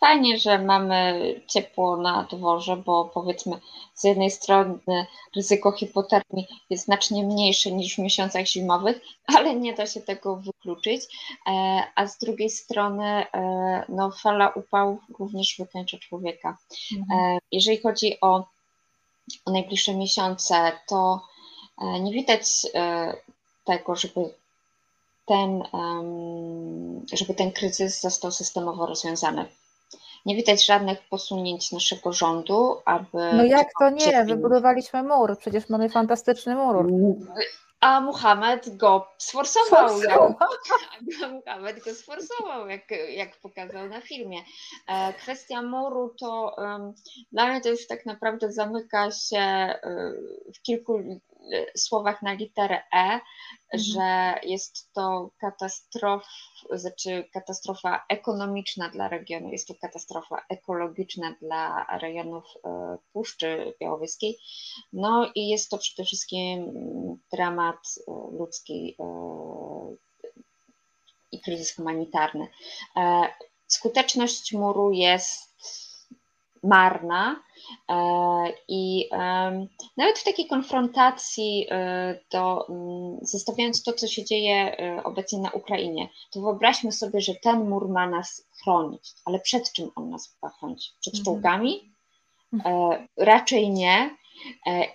Fajnie, że mamy ciepło na dworze, bo powiedzmy z jednej strony ryzyko hipotermii jest znacznie mniejsze niż w miesiącach zimowych, ale nie da się tego wykluczyć, e, a z drugiej strony e, no, fala upałów również wykańcza człowieka. Mhm. E, jeżeli chodzi o, o najbliższe miesiące, to nie widać tego, żeby ten, żeby ten kryzys został systemowo rozwiązany. Nie widać żadnych posunięć naszego rządu, aby. No jak to nie? Wybudowaliśmy mur, przecież mamy fantastyczny mur. A Muhammad go sforsował. sforsował. Jak, Muhammad go sforsował, jak, jak pokazał na filmie. E, kwestia muru to um, dla mnie to już tak naprawdę zamyka się w kilku słowach na literę E, mhm. że jest to katastrofa, znaczy katastrofa ekonomiczna dla regionu, jest to katastrofa ekologiczna dla rejonów e, Puszczy Białowieskiej, no i jest to przede wszystkim dramat e, ludzki e, i kryzys humanitarny. Skuteczność muru jest marna e, i nawet w takiej konfrontacji to e, mm, zestawiając to, co się dzieje e, obecnie na Ukrainie, to wyobraźmy sobie, że ten mur ma nas chronić, ale przed czym on nas ma chronić? Przed mhm. czołgami? Raczej nie.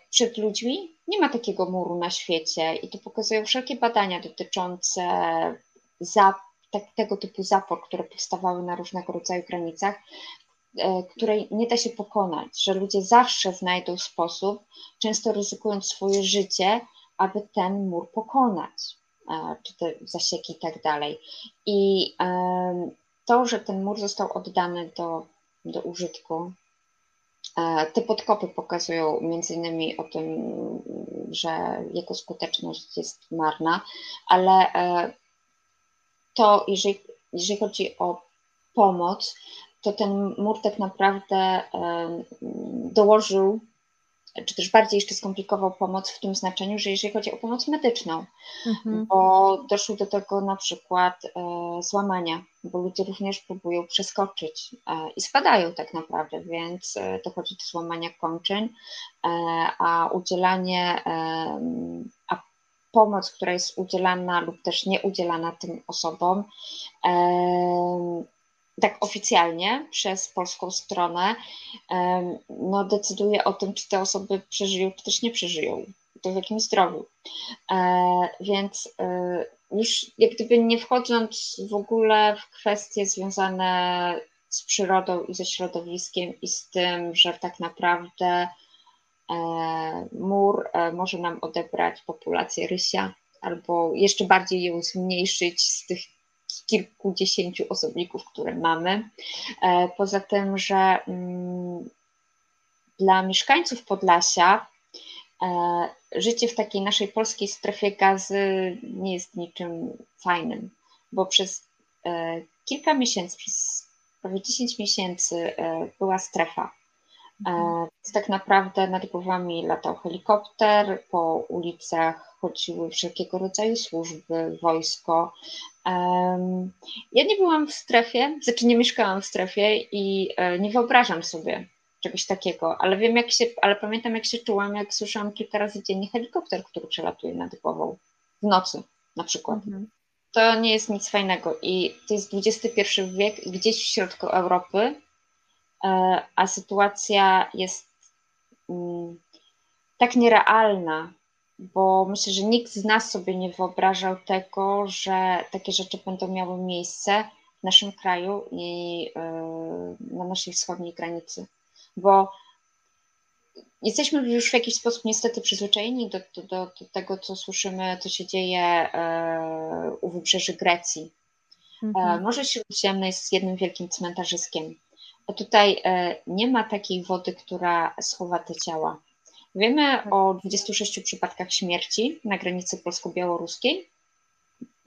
Przed ludźmi? Nie ma takiego muru na świecie i to pokazują wszelkie badania dotyczące zap, tak, tego typu zapor, które powstawały na różnego rodzaju granicach, E, której nie da się pokonać, że ludzie zawsze znajdą sposób, często ryzykując swoje życie, aby ten mur pokonać, e, czy te zasieki i tak dalej. I to, że ten mur został oddany do, do użytku, e, te podkopy pokazują między innymi o tym, że jego skuteczność jest marna, ale to, jeżeli, jeżeli chodzi o pomoc, to ten mur tak naprawdę dołożył, czy też bardziej jeszcze skomplikował pomoc w tym znaczeniu, że jeżeli chodzi o pomoc medyczną, mhm. bo doszło do tego na przykład e, złamania, bo ludzie również próbują przeskoczyć e, i spadają tak naprawdę, więc e, dochodzi do złamania kończyn, a udzielanie, a pomoc, która jest udzielana lub też nieudzielana tym osobom, tak oficjalnie przez polską stronę no, decyduje o tym, czy te osoby przeżyją, czy też nie przeżyją. to w jakim zdrowiu. Więc już jak gdyby nie wchodząc w ogóle w kwestie związane z przyrodą i ze środowiskiem i z tym, że tak naprawdę mur może nam odebrać populację rysia albo jeszcze bardziej ją zmniejszyć z tych kilkudziesięciu osobników, które mamy. E, poza tym, że mm, dla mieszkańców Podlasia e, życie w takiej naszej polskiej strefie gazy nie jest niczym fajnym, bo przez e, kilka miesięcy, przez prawie 10 miesięcy była strefa. Mhm. Tak naprawdę nad głowami latał helikopter, po ulicach chodziły wszelkiego rodzaju służby, wojsko. Ja nie byłam w strefie, znaczy nie mieszkałam w strefie i e, nie wyobrażam sobie czegoś takiego, ale wiem jak się, ale pamiętam jak się czułam, jak słyszałam kilka razy dziennie helikopter, który przelatuje nad głową w nocy na przykład. Mhm. To nie jest nic fajnego i to jest XXI wiek, gdzieś w środku Europy, e, a sytuacja jest mm, tak nierealna, bo myślę, że nikt z nas sobie nie wyobrażał tego, że takie rzeczy będą miały miejsce w naszym kraju i e, na naszej wschodniej granicy. Bo jesteśmy już w jakiś sposób niestety przyzwyczajeni do, do, do, do tego, co słyszymy, co się dzieje e, u wybrzeży Grecji. E, mhm. Morze Śródziemne jest jednym wielkim cmentarzyskiem. A tutaj nie ma takiej wody, która schowa te ciała. Wiemy o 26 przypadkach śmierci na granicy polsko-białoruskiej,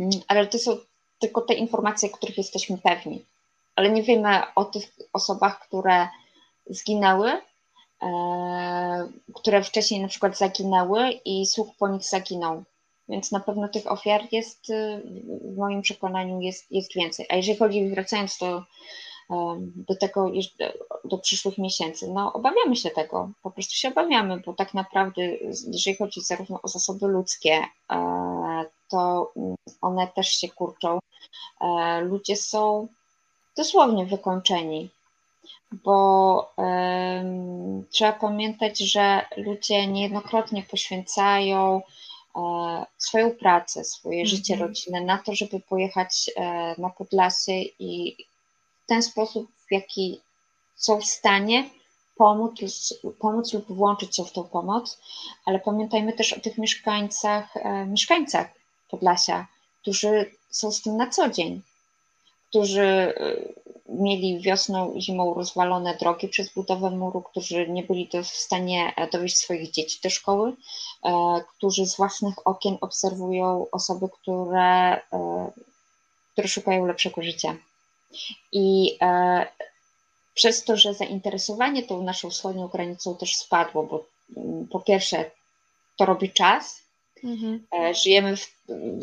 mm, ale to są tylko te informacje, których jesteśmy pewni. Ale nie wiemy o tych osobach, które zginęły, e, które wcześniej na przykład zaginęły i słuch po nich zaginął. Więc na pewno tych ofiar jest, w moim przekonaniu, jest, jest więcej. A jeżeli chodzi, wracając do do tego, do przyszłych miesięcy. No, obawiamy się tego, po prostu się obawiamy, bo tak naprawdę, jeżeli chodzi zarówno o zasoby ludzkie, e, to one też się kurczą. E, ludzie są dosłownie wykończeni, bo trzeba pamiętać, że ludzie niejednokrotnie poświęcają e, swoją pracę, swoje mm -hmm. życie rodzinne na to, żeby pojechać na Podlasie i ten sposób, w jaki są w stanie pomóc, pomóc lub włączyć się w tą pomoc, ale pamiętajmy też o tych mieszkańcach, e, mieszkańcach Podlasia, którzy są z tym na co dzień, którzy e, mieli wiosną i zimą rozwalone drogi przez budowę muru, którzy nie byli w stanie e, dowieść swoich dzieci do szkoły, którzy z własnych okien obserwują osoby, które, które szukają lepszego życia. I e, przez to, że zainteresowanie tą naszą wschodnią granicą też spadło, bo mm, po pierwsze to robi czas, mhm. e, żyjemy, w,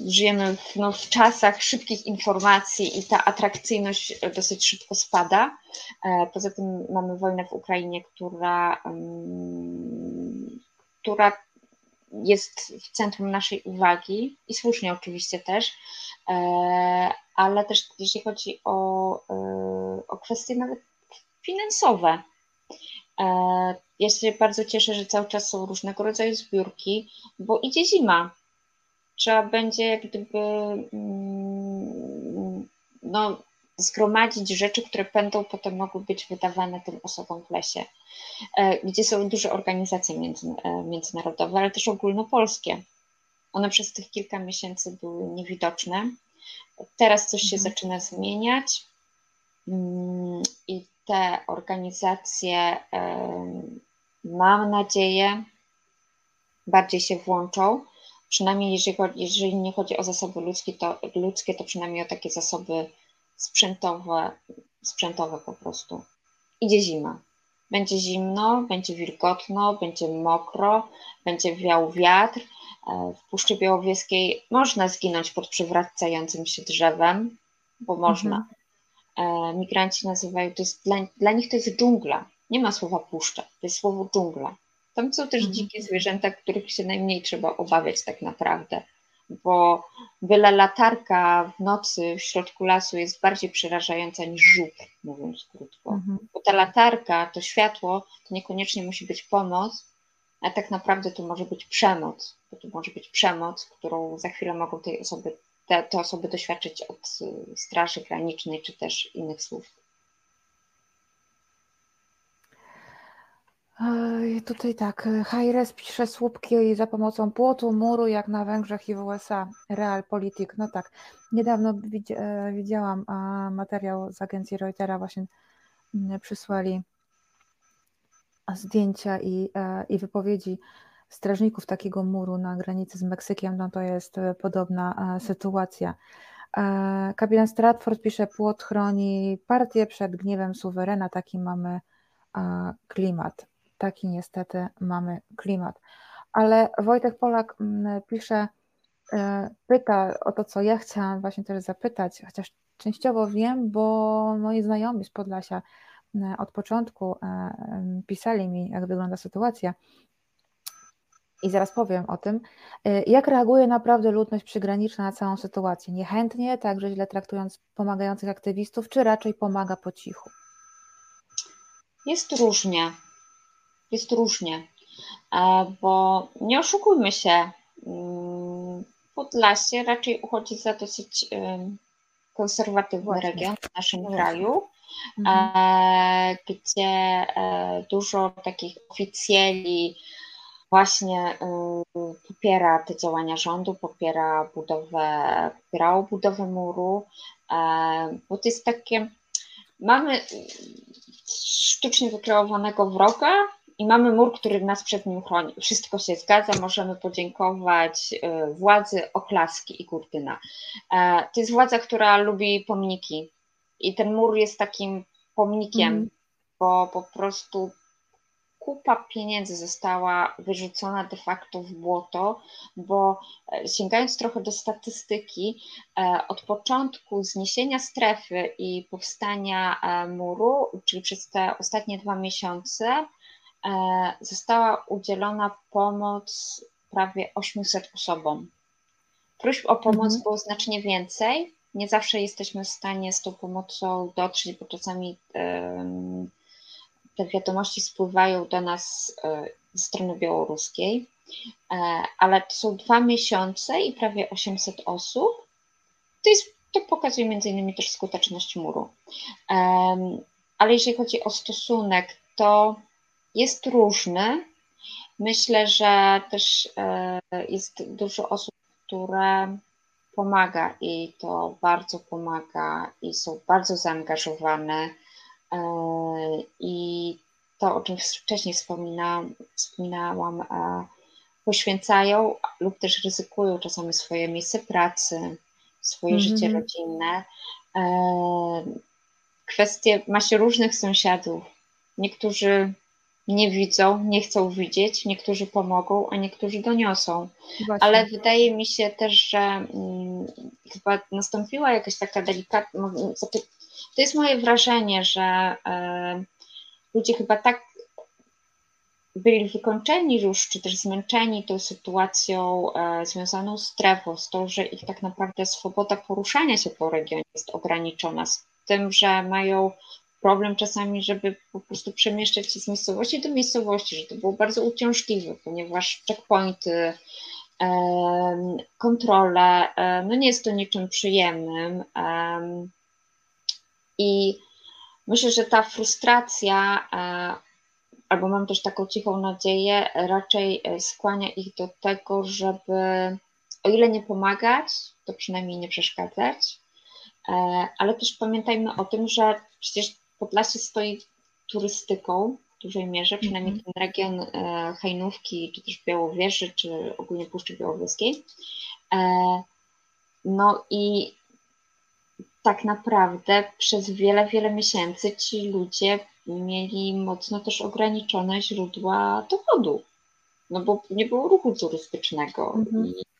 żyjemy w, no, w czasach szybkich informacji i ta atrakcyjność dosyć szybko spada. E, poza tym mamy wojnę w Ukrainie, która, mm, która jest w centrum naszej uwagi i słusznie oczywiście też, e, ale też jeśli chodzi o, e, o kwestie nawet finansowe. E, ja się bardzo cieszę, że cały czas są różnego rodzaju zbiórki, bo idzie zima. Trzeba będzie jak gdyby mm, no, zgromadzić rzeczy, które będą potem mogły być wydawane tym osobom w lesie, gdzie są duże organizacje między, międzynarodowe, ale też ogólnopolskie. One przez tych kilka miesięcy były niewidoczne Teraz coś się mhm. zaczyna zmieniać mm, i te organizacje, mam nadzieję, bardziej się włączą. Przynajmniej jeżeli, jeżeli nie chodzi o zasoby ludzkie to, ludzkie, to przynajmniej o takie zasoby sprzętowe, sprzętowe po prostu. Idzie zima. Będzie zimno, będzie wilgotno, będzie mokro, będzie wiał wiatr, w Puszczy Białowieskiej można zginąć pod przywracającym się drzewem, bo można. Mhm. Migranci nazywają, to jest dla, dla nich to jest dżungla. Nie ma słowa puszcza, to jest słowo dżungla. Tam są też mhm. dzikie zwierzęta, których się najmniej trzeba obawiać tak naprawdę, bo byle latarka w nocy w środku lasu jest bardziej przerażająca niż żuk, mówiąc krótko. Mhm. Bo ta latarka, to światło, to niekoniecznie musi być pomoc, a tak naprawdę to może być przemoc, to może być przemoc, którą za chwilę mogą tej osoby, te, te osoby doświadczyć od y, Straży Granicznej czy też innych służb. Tutaj tak, Hajres pisze słupki za pomocą płotu, muru, jak na Węgrzech i w USA. Realpolitik, no tak. Niedawno e, widziałam materiał z agencji Reutera, właśnie przysłali zdjęcia i, e, i wypowiedzi strażników takiego muru na granicy z Meksykiem, no to jest e, podobna sytuacja. Kapitan Stratford pisze, płot chroni partię przed gniewem suwerena, taki mamy klimat taki niestety mamy klimat. Ale Wojtek Polak mm, pisze, e, pyta o to, co ja chciałam właśnie też zapytać, chociaż częściowo wiem, bo moi znajomi z Podlasia od początku e, pisali mi, jak wygląda sytuacja. I zaraz powiem o tym, e, jak reaguje naprawdę ludność przygraniczna na całą sytuację. Niechętnie, także źle traktując pomagających aktywistów, czy raczej pomaga po cichu? Jest różnie jest różnie, e, bo nie oszukujmy się, mm, Podlasie raczej uchodzi za dosyć konserwatywny Właśnie. region w naszym kraju, mhm. E, gdzie e, dużo takich oficjeli właśnie popiera te działania rządu, popiera budowę, popierało budowę muru, bo to jest takie, mamy sztucznie wykreowanego wroga, i mamy mur, który nas przed nim chroni. Wszystko się zgadza, możemy podziękować y, władzy, oklaski i kurtyna. E, to jest władza, która lubi pomniki i ten mur jest takim pomnikiem, mm. bo po prostu kupa pieniędzy została wyrzucona de facto w błoto, bo e, sięgając trochę do statystyki, e, od początku zniesienia strefy i powstania muru, czyli przez te ostatnie dwa miesiące, E, została udzielona pomoc prawie 800 osobom. Próśb o pomoc mhm. było znacznie więcej. Nie zawsze jesteśmy w stanie z tą pomocą dotrzeć, bo czasami te wiadomości spływają do nas e, ze strony białoruskiej, e, ale to są dwa miesiące i prawie 800 osób. To, jest, to pokazuje między innymi też skuteczność muru. Ale jeżeli chodzi o stosunek, to jest różny. Myślę, że też e, jest dużo osób, które pomaga i to bardzo pomaga i są bardzo zaangażowane. E, I to, o czym wcześniej wspominałam, wspominałam e, poświęcają lub też ryzykują czasami swoje miejsce pracy, swoje mm -hmm. życie rodzinne. Kwestie, ma się różnych sąsiadów. Niektórzy nie widzą, nie chcą widzieć, niektórzy pomogą, a niektórzy doniosą. Właśnie. Ale wydaje mi się też, że hmm, chyba nastąpiła jakaś taka delikatna. Znaczy, to jest moje wrażenie, że e, ludzie chyba tak byli wykończeni już, czy też zmęczeni tą sytuacją e, związaną z strefą, z to, że ich tak naprawdę swoboda poruszania się po regionie jest ograniczona, z tym, że mają problem czasami, żeby po prostu przemieszczać się z miejscowości do miejscowości, że to było bardzo uciążliwe, ponieważ checkpointy, kontrole, no nie jest to niczym przyjemnym. I myślę, że ta frustracja, e, albo mam też taką cichą nadzieję, raczej e, skłania ich do tego, żeby o ile nie pomagać, to przynajmniej nie przeszkadzać. E, ale też pamiętajmy o tym, że przecież Podlasie stoi turystyką w dużej mierze, przynajmniej -hmm. ten region e, Hajnówki, czy też Białowieży, czy ogólnie Puszczy Białowieskiej. E, no i tak naprawdę przez wiele, wiele miesięcy ci ludzie mieli mocno też ograniczone źródła dochodu, no bo nie było ruchu turystycznego. I,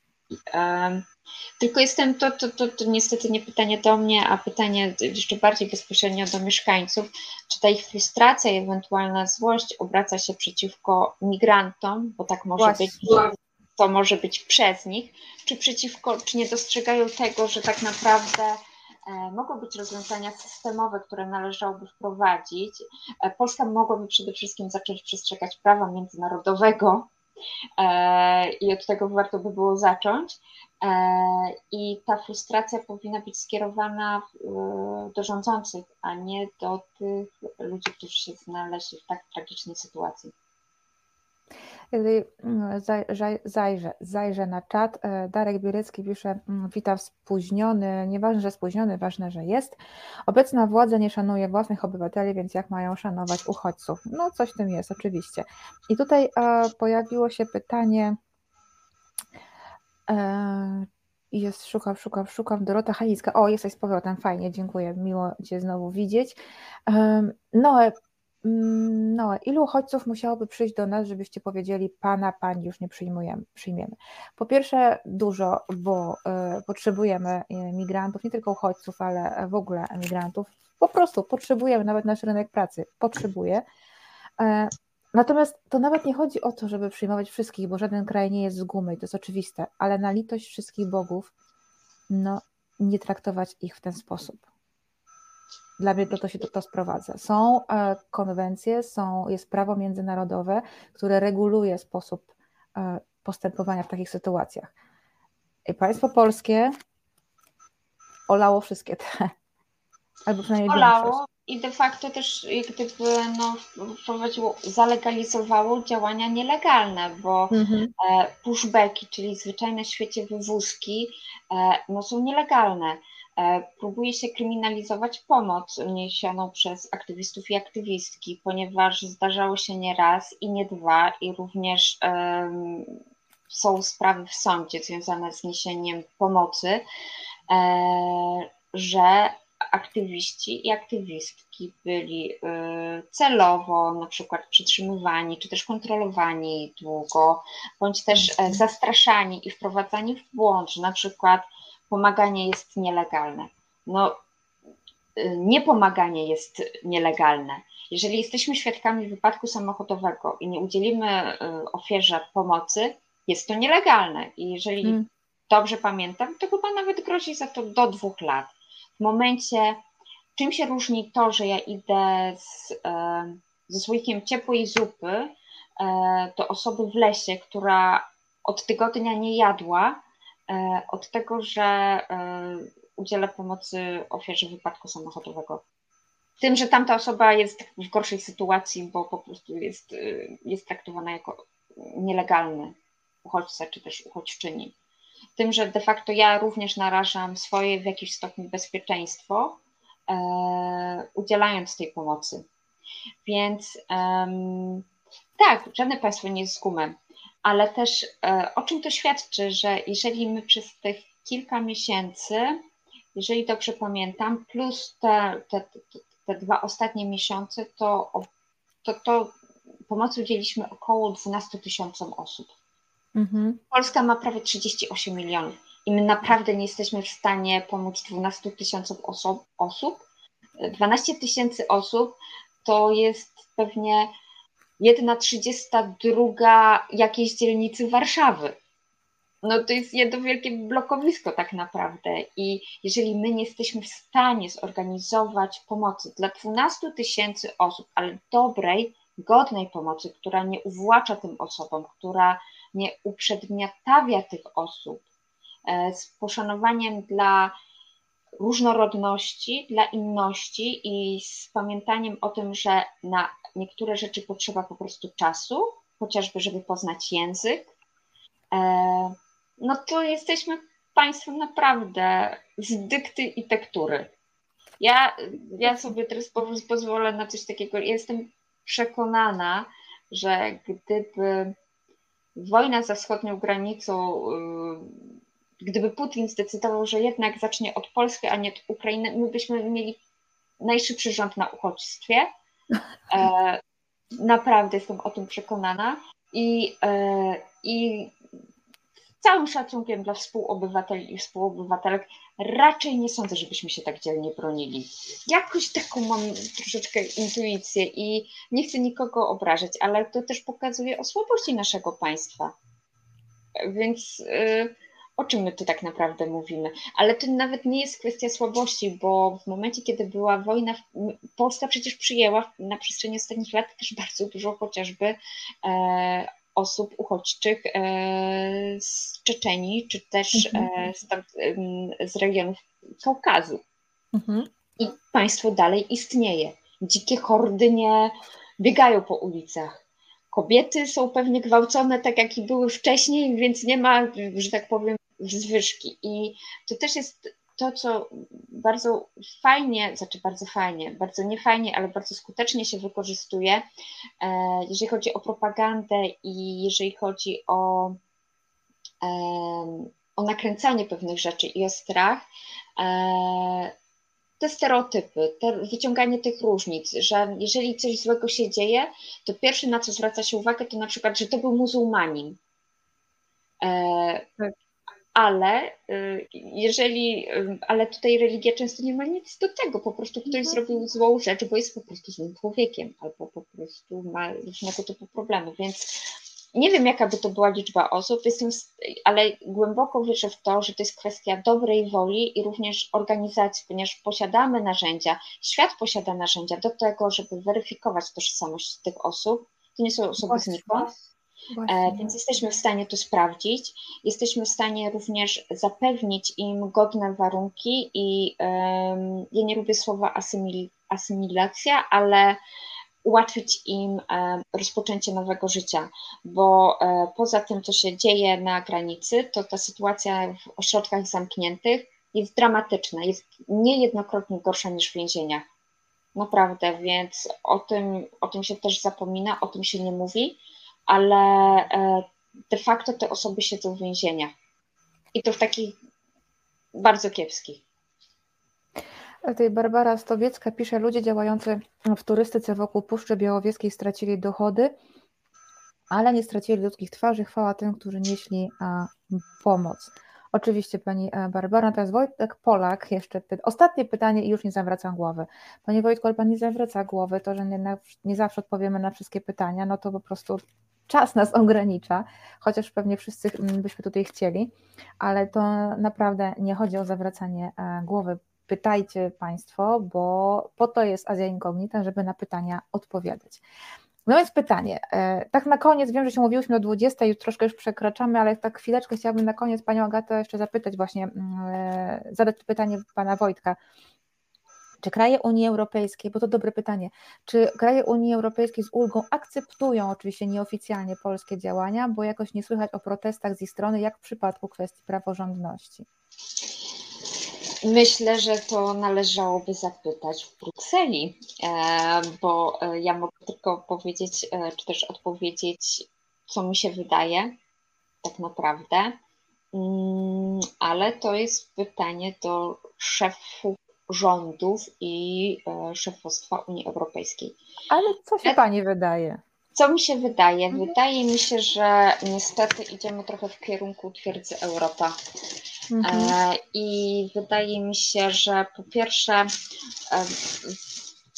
tylko jestem, to, to, to, to niestety nie pytanie do mnie, a pytanie jeszcze bardziej bezpośrednio do mieszkańców, czy ta ich frustracja i ewentualna złość obraca się przeciwko migrantom, bo tak może Właśnie. być, to może być przez nich, czy przeciwko, czy nie dostrzegają tego, że tak naprawdę e, mogą być rozwiązania systemowe, które należałoby wprowadzić. E, Polska mogłaby przede wszystkim zacząć przestrzegać prawa międzynarodowego, i od tego warto by było zacząć. I ta frustracja powinna być skierowana do rządzących, a nie do tych ludzi, którzy się znaleźli w tak tragicznej sytuacji. Mm, zajrzę, zajrzę na czat. E, Darek Bierecki pisze, mm, wita spóźniony, nieważne, że spóźniony, ważne, że jest. Obecna władza nie szanuje własnych obywateli, więc jak mają szanować uchodźców? No coś w tym jest, oczywiście. I tutaj e, pojawiło się pytanie, e, jest, szukam, szukam, szukam, Dorota Halicka, o jesteś z powrotem, fajnie, dziękuję, miło Cię znowu widzieć. No, no, ilu uchodźców musiałoby przyjść do nas, żebyście powiedzieli, pana, pani już nie przyjmujemy, przyjmiemy? Po pierwsze, dużo, bo y, potrzebujemy y, migrantów, nie tylko uchodźców, ale w ogóle migrantów. Po prostu potrzebujemy, nawet nasz rynek pracy potrzebuje. Y, natomiast to nawet nie chodzi o to, żeby przyjmować wszystkich, bo żaden kraj nie jest z gumy i to jest oczywiste, ale na litość wszystkich bogów, no, nie traktować ich w ten sposób dla mnie to, to się to, to sprowadza. Są e, konwencje, są, jest prawo międzynarodowe, które reguluje sposób e, postępowania w takich sytuacjach. I państwo polskie olało wszystkie te, albo przynajmniej olało większość. i de facto też gdyby no, wprowadziło, zalegalizowało działania nielegalne, bo mhm. E, pushbacki, czyli zwyczajne w świecie wywózki, no, są nielegalne. E, próbuje się kryminalizować pomoc niesioną przez aktywistów i aktywistki, ponieważ zdarzało się nie raz i nie dwa, i również są sprawy w sądzie związane z niesieniem pomocy, e, że aktywiści i aktywistki byli e, celowo na przykład przytrzymywani, czy też kontrolowani długo, bądź też zastraszani i wprowadzani w błąd, że na przykład pomaganie jest nielegalne. No, y, niepomaganie jest nielegalne. Jeżeli jesteśmy świadkami wypadku samochodowego i nie udzielimy y, ofierze pomocy, jest to nielegalne. I jeżeli hmm. dobrze pamiętam, to chyba nawet grozi za to do dwóch lat. W momencie, czym się różni to, że ja idę z, e, ze słoikiem ciepłej zupy do osoby w lesie, która od tygodnia nie jadła, od tego, że e, udzielę pomocy ofierze wypadku samochodowego. Tym, że tamta osoba jest w gorszej sytuacji, bo po prostu jest, e, jest traktowana jako nielegalny uchodźca czy też uchodźczyni. Tym, że de facto ja również narażam swoje w jakiś stopniu bezpieczeństwo, e, udzielając tej pomocy. Więc tak, żadne państwo nie jest z gumem ale też e, o czym to świadczy, że jeżeli my przez tych kilka miesięcy, jeżeli dobrze pamiętam, plus te, te, te, te dwa ostatnie miesiące, to, to, to pomocy udzieliliśmy około 12 tysiącom osób. Mhm. Polska ma prawie 38 milionów i my naprawdę nie jesteśmy w stanie pomóc 12 tysiącom osób. 12 tysięcy osób to jest pewnie jedna trzydziesta druga jakiejś dzielnicy Warszawy. No to jest jedno wielkie blokowisko tak naprawdę i jeżeli my nie jesteśmy w stanie zorganizować pomocy dla 12 tysięcy osób, ale dobrej, godnej pomocy, która nie uwłacza tym osobom, która nie uprzedmiotawia tych osób, e, z poszanowaniem dla różnorodności, dla inności i z pamiętaniem o tym, że na niektóre rzeczy potrzeba po prostu czasu, chociażby, żeby poznać język, e, no to jesteśmy państwem naprawdę z dykty i tektury. Ja, ja sobie teraz pozwolę na coś takiego. Jestem przekonana, że gdyby wojna za wschodnią granicą y, gdyby Putin zdecydował, że jednak zacznie od Polski, a nie od Ukrainy, my byśmy mieli najszybszy rząd na uchodźstwie. E, naprawdę jestem o tym przekonana. I, e, I całym szacunkiem dla współobywateli i współobywatelek, raczej nie sądzę, żebyśmy się tak dzielnie bronili. Jakoś taką mam troszeczkę intuicję i nie chcę nikogo obrażać, ale to też pokazuje o słabości naszego państwa. Więc. Y, o czym my tu tak naprawdę mówimy. Ale to nawet nie jest kwestia słabości, bo w momencie, kiedy była wojna, Polska przecież przyjęła na przestrzeni ostatnich lat też bardzo dużo chociażby e, osób uchodźczych z Czeczenii, czy też mhm. z, z regionów Kaukazu. Mhm. I państwo dalej istnieje. Dzikie hordy nie biegają po ulicach. Kobiety są pewnie gwałcone tak, jak i były wcześniej, więc nie ma, że tak powiem, zwyżki. I to też jest to, co bardzo fajnie, znaczy bardzo fajnie, bardzo niefajnie, ale bardzo skutecznie się wykorzystuje, e, jeżeli chodzi o propagandę i jeżeli chodzi o, o nakręcanie pewnych rzeczy i o strach, e, te stereotypy, te, wyciąganie tych różnic, że jeżeli coś złego się dzieje, to pierwsze na co zwraca się uwagę, to na przykład, że to był muzułmanin. E, tak. Ale y, jeżeli, y, ale tutaj religia często nie ma nic do tego, po prostu ktoś mhm. zrobił złą rzecz, bo jest po prostu złym człowiekiem, albo po prostu ma różnego typu problemy, więc nie wiem, jaka by to była liczba osób, jestem, ale głęboko wierzę w to, że to jest kwestia dobrej woli i również organizacji, ponieważ posiadamy narzędzia, świat posiada narzędzia do tego, żeby weryfikować tożsamość tych osób. To nie są osoby znikąd. E, więc jesteśmy w stanie to sprawdzić. Jesteśmy w stanie również zapewnić im godne warunki i um, ja nie lubię słowa asymil asymilacja, ale ułatwić im rozpoczęcie nowego życia, bo e, poza tym, co się dzieje na granicy, to ta sytuacja w ośrodkach zamkniętych jest dramatyczna, jest niejednokrotnie gorsza niż w więzieniach. Naprawdę, więc o tym, o tym się też zapomina, o tym się nie mówi, ale e, de facto te osoby siedzą w więzieniach. I to w takich bardzo kiepskich. Tutaj Barbara Stowiecka pisze, ludzie działający w turystyce wokół Puszczy Białowieskiej stracili dochody, ale nie stracili ludzkich twarzy. Chwała tym, którzy nieśli pomoc. Oczywiście pani e, Barbara, teraz Wojtek Polak jeszcze. Py... Ostatnie pytanie i już nie zawracam głowy. Panie Wojtku, ale nie zawraca głowy, to, że nie, na, nie zawsze odpowiemy na wszystkie pytania, no to po prostu czas nas ogranicza, chociaż pewnie wszyscy mm, byśmy tutaj chcieli, ale to naprawdę nie chodzi o zawracanie e, głowy pytajcie Państwo, bo po to jest Azja Incognita, żeby na pytania odpowiadać. No więc pytanie, e, tak na koniec, wiem, że się mówiłyśmy o 20, już troszkę już przekraczamy, ale tak chwileczkę chciałabym na koniec Panią Agatę jeszcze zapytać właśnie, mm, e, zadać pytanie Pana Wojtka. Czy kraje Unii Europejskiej, bo to dobre pytanie, czy kraje Unii Europejskiej z ulgą akceptują oczywiście nieoficjalnie polskie działania, bo jakoś nie słychać o protestach z ich strony, jak w przypadku kwestii praworządności? Myślę, że to należałoby zapytać w Brukseli, e, bo e, ja mogę tylko powiedzieć, e, czy też odpowiedzieć, co mi się wydaje, tak naprawdę. Mm, ale to jest pytanie do szefów rządów i szefostwa Unii Europejskiej. Ale co się Pani wydaje? Co mi się wydaje? Mhm. Wydaje mi się, że niestety idziemy trochę w kierunku twierdzy Europa. Mhm. E, I wydaje mi się, że po pierwsze e, w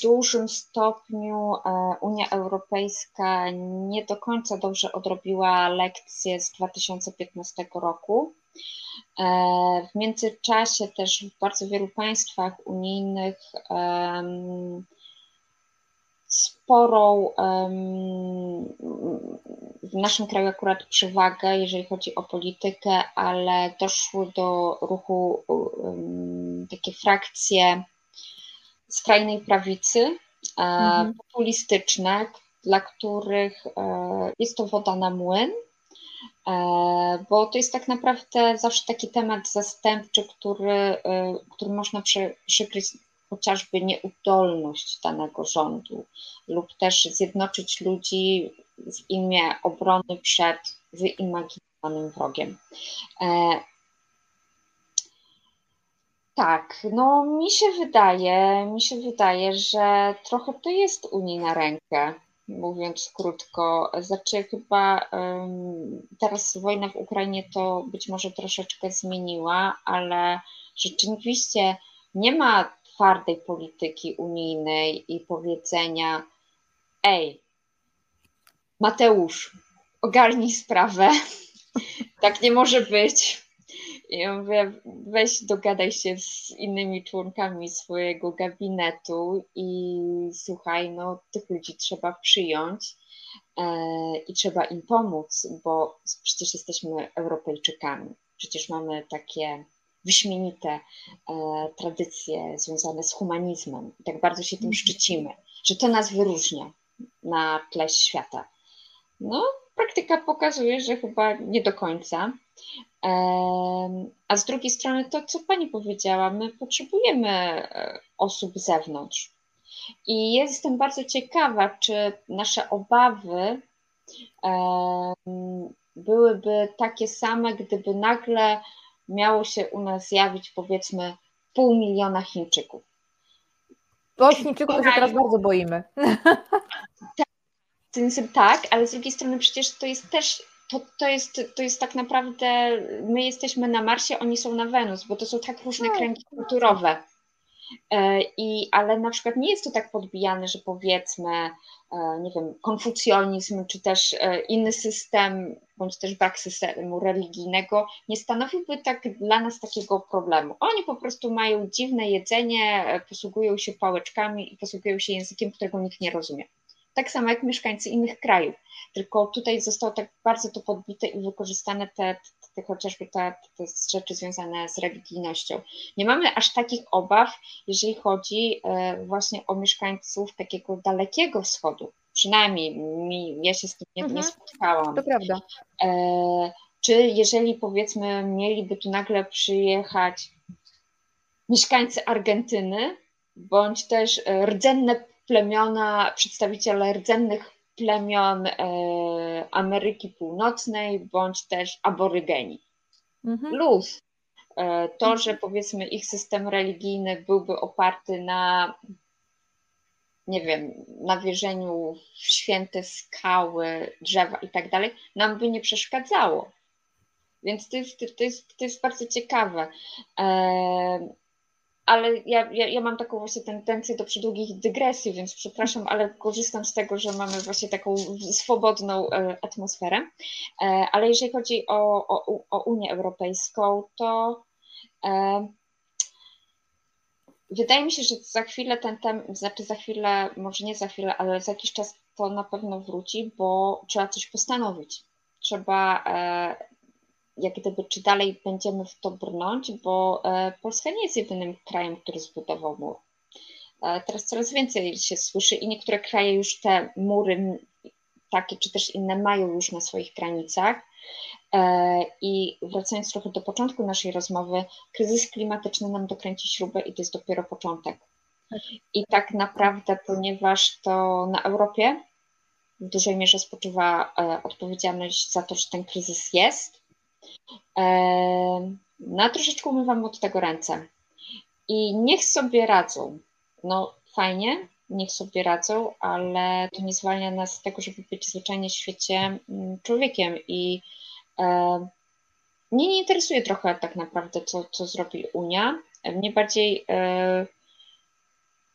dużym stopniu e, Unia Europejska nie do końca dobrze odrobiła lekcje z 2015 roku. W międzyczasie też w bardzo wielu państwach unijnych sporą w naszym kraju akurat przewagę, jeżeli chodzi o politykę, ale doszły do ruchu takie frakcje skrajnej prawicy, e, mhm. populistyczne, dla których e, jest to woda na młyn, e, bo to jest tak naprawdę zawsze taki temat zastępczy, który, który można przykryć chociażby nieudolność danego rządu lub też zjednoczyć ludzi w imię obrony przed wyimaginowanym wrogiem. E, tak, no mi się wydaje, mi się wydaje, że trochę to jest Unii na rękę, mówiąc krótko. Znaczy chyba um, teraz wojna w Ukrainie to być może troszeczkę zmieniła, ale rzeczywiście nie ma twardej polityki unijnej i powiedzenia: Ej, Mateusz, ogarnij sprawę. tak nie może być. I ja mówię, weź dogadaj się z innymi członkami swojego gabinetu i słuchaj, no tych ludzi trzeba przyjąć. i trzeba im pomóc, bo przecież jesteśmy Europejczykami, przecież mamy takie wyśmienite e, tradycje związane z humanizmem i tak bardzo się tym mhm. szczycimy, że to nas wyróżnia na tle świata. No, praktyka pokazuje, że chyba nie do końca. A z drugiej strony to, co Pani powiedziała, my potrzebujemy e, osób z zewnątrz. I jestem bardzo ciekawa, czy nasze obawy byłyby takie same, gdyby nagle miało się u nas zjawić powiedzmy pół miliona Chińczyków. O Chińczyków to się teraz bardzo boimy. Tak, tak, ale z drugiej strony przecież to jest też to, to, jest, to jest tak naprawdę, my jesteśmy na Marsie, oni są na Wenus, bo to są tak różne tak. kręgi kulturowe. E, I, ale na przykład nie jest to tak podbijane, że powiedzmy, e, nie wiem, konfucjonizm, czy też e, inny system, bądź też brak systemu religijnego nie stanowiłby tak dla nas takiego problemu. Oni po prostu mają dziwne jedzenie, posługują się pałeczkami i posługują się językiem, którego nikt nie rozumie. Tak samo jak mieszkańcy innych krajów. Tylko tutaj zostało tak bardzo to podbite i wykorzystane te, te chociażby te, te rzeczy związane z religijnością. Nie mamy aż takich obaw, jeżeli chodzi e, właśnie o mieszkańców takiego dalekiego wschodu. Przynajmniej mi, ja się z tym nie, mhm. nie spotkałam. To prawda. E, czy jeżeli powiedzmy mieliby tu nagle przyjechać mieszkańcy Argentyny, bądź też rdzenne plemiona, przedstawiciele rdzennych plemion e, Ameryki Północnej bądź też aborygeni. Mhm. Luz. E, to, że powiedzmy ich system religijny byłby oparty na nie wiem, na wierzeniu w święte skały, drzewa i tak dalej, nam by nie przeszkadzało. Więc to jest, to jest, to jest bardzo ciekawe. Ale ja, ja, ja mam taką właśnie tendencję do przydługich dygresji, więc przepraszam, ale korzystam z tego, że mamy właśnie taką swobodną e, atmosferę. E, ale jeżeli chodzi o, o, o Unię Europejską, to e, wydaje mi się, że za chwilę ten temat, znaczy za chwilę, może nie za chwilę, ale za jakiś czas to na pewno wróci, bo trzeba coś postanowić. Trzeba jak gdyby, czy dalej będziemy w to brnąć, bo e, Polska nie jest jedynym krajem, który zbudował mur. E, teraz coraz więcej się słyszy i niektóre kraje już te mury takie czy też inne mają już na swoich granicach. E, I wracając trochę do początku naszej rozmowy, kryzys klimatyczny nam dokręci śrubę i to jest dopiero początek. I tak naprawdę, ponieważ to na Europie w dużej mierze spoczywa odpowiedzialność za to, że ten kryzys jest, no troszeczkę umywam od tego ręce. I niech sobie radzą. No fajnie, niech sobie radzą, ale to nie zwalnia nas z tego, żeby być zwyczajnie w świecie mm, człowiekiem. I e, mnie nie interesuje trochę tak naprawdę, co, co zrobi Unia. Mnie bardziej. E,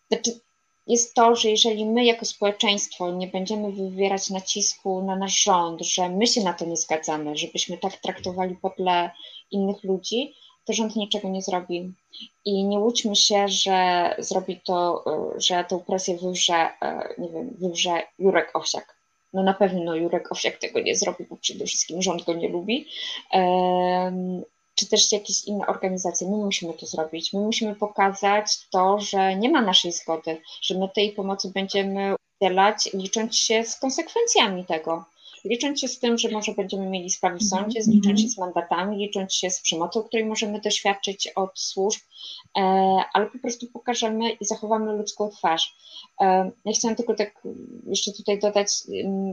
znaczy, jest to, że jeżeli my jako społeczeństwo nie będziemy wywierać nacisku na nasz rząd, że my się na to nie zgadzamy, żebyśmy tak traktowali podle innych ludzi, to rząd niczego nie zrobi. I nie łudźmy się, że zrobi to, że tę presję wywrze, nie wiem, wywrze Jurek Owsiak. No na pewno Jurek Owsiak tego nie zrobi, bo przede wszystkim rząd go nie lubi czy też jakieś inne organizacje. My musimy to zrobić. My musimy pokazać to, że nie ma naszej zgody, że my tej pomocy będziemy udzielać, licząc się z konsekwencjami tego. Licząc się z tym, że może będziemy mieli sprawy w sądzie, mm -hmm. licząc się z mandatami, licząc się z przemocą, której możemy doświadczyć od służb, e, ale po prostu pokażemy i zachowamy ludzką twarz. E, ja chciałam tylko tak jeszcze tutaj dodać,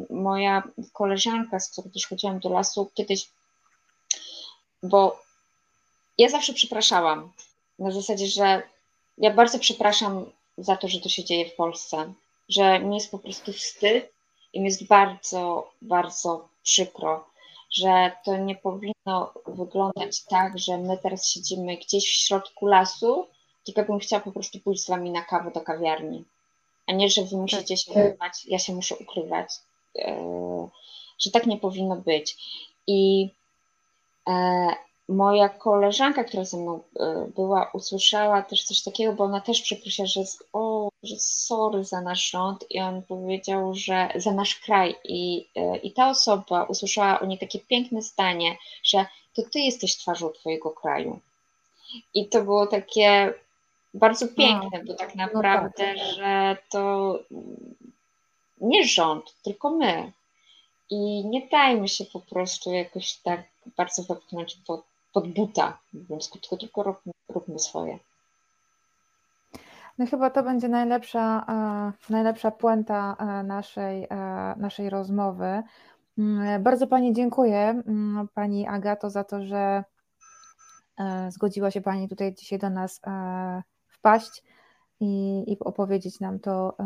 moja koleżanka, z którą też chodziłam do lasu, kiedyś bo ja zawsze przepraszałam. Na zasadzie, że ja bardzo przepraszam za to, że to się dzieje w Polsce. Że mi jest po prostu wstyd i mi jest bardzo, bardzo przykro, że to nie powinno wyglądać tak, że my teraz siedzimy gdzieś w środku lasu, tylko bym chciała po prostu pójść z wami na kawę do kawiarni. A nie, że wy musicie się ukrywać, ja się muszę ukrywać. Yy, że tak nie powinno być. I e, moja koleżanka, która ze mną e, była, usłyszała też coś takiego, bo ona też przeprosiła, że o, że sorry za nasz rząd i on powiedział, że za nasz kraj i, e, i ta osoba usłyszała u niej takie piękne zdanie, że to ty jesteś twarzą twojego kraju. I to było takie bardzo piękne, bo tak naprawdę, no tak. że to nie rząd, tylko my. I nie dajmy się po prostu jakoś tak bardzo wepchnąć pod, pod buta, mówiąc krótko, tylko róbmy, róbmy swoje. No chyba to będzie najlepsza, e, najlepsza puenta e, naszej, e, naszej rozmowy. Mm, bardzo Pani dziękuję, mm, Pani Agato, za to, że zgodziła się Pani tutaj dzisiaj do nas wpaść i, i opowiedzieć nam to,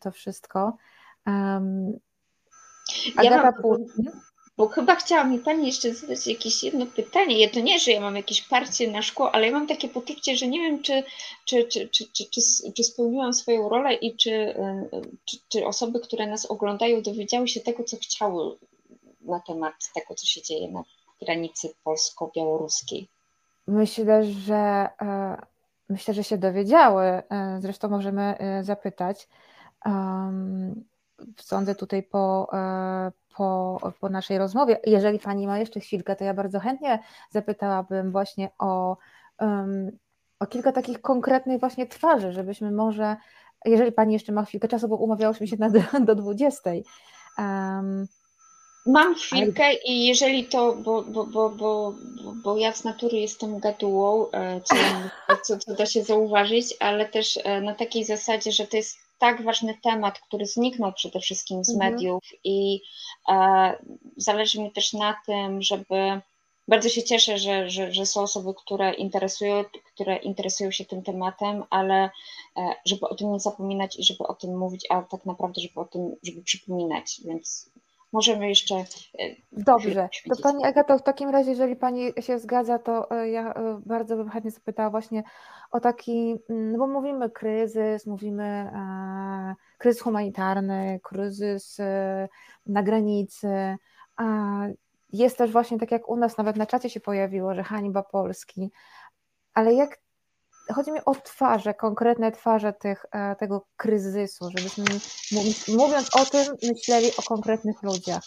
to wszystko. Agata ja mam, bo chyba chciała mi Pani jeszcze zadać jakieś jedno pytanie. Ja to nie, że ja mam jakieś parcie na szkło, ale ja mam takie poczucie, że nie wiem, czy, czy, czy, czy, czy, czy, czy spełniłam swoją rolę i czy, czy, czy osoby, które nas oglądają, dowiedziały się tego, co chciały na temat tego, co się dzieje na granicy polsko-białoruskiej. Myślę, że e, myślę, że się dowiedziały. E, zresztą możemy e, zapytać. Sądzę tutaj po, po, po naszej rozmowie. Jeżeli Pani ma jeszcze chwilkę, to ja bardzo chętnie zapytałabym właśnie o, o kilka takich konkretnych właśnie twarzy, żebyśmy może, jeżeli Pani jeszcze ma chwilkę czasu, bo umawiałyśmy się na, do 20. Um, Mam chwilkę i jeżeli to, bo, bo, bo, bo, bo ja z natury jestem gadułą, e, co, co, co da się zauważyć, ale też e, na takiej zasadzie, że to jest tak ważny temat, który zniknął przede wszystkim z mhm. mediów i e, zależy mi też na tym, żeby bardzo się cieszę, że, że, że są osoby, które interesują, które interesują się tym tematem, ale e, żeby o tym nie zapominać i żeby o tym mówić, a tak naprawdę, żeby o tym, żeby przypominać, więc możemy jeszcze. E, Dobrze, to Pani Agato, w takim razie, jeżeli Pani się zgadza, to e, ja e, bardzo bym chętnie zapytała właśnie o taki, mm, no bo mówimy kryzys, mówimy kryzys humanitarny, kryzys na granicy, jest też właśnie tak jak u nas, nawet na czacie się pojawiło, że hańba Polski, ale jak chodzi mi o twarze, konkretne twarze tych, e, tego kryzysu, żebyśmy mówiąc o tym, myśleli o konkretnych ludziach.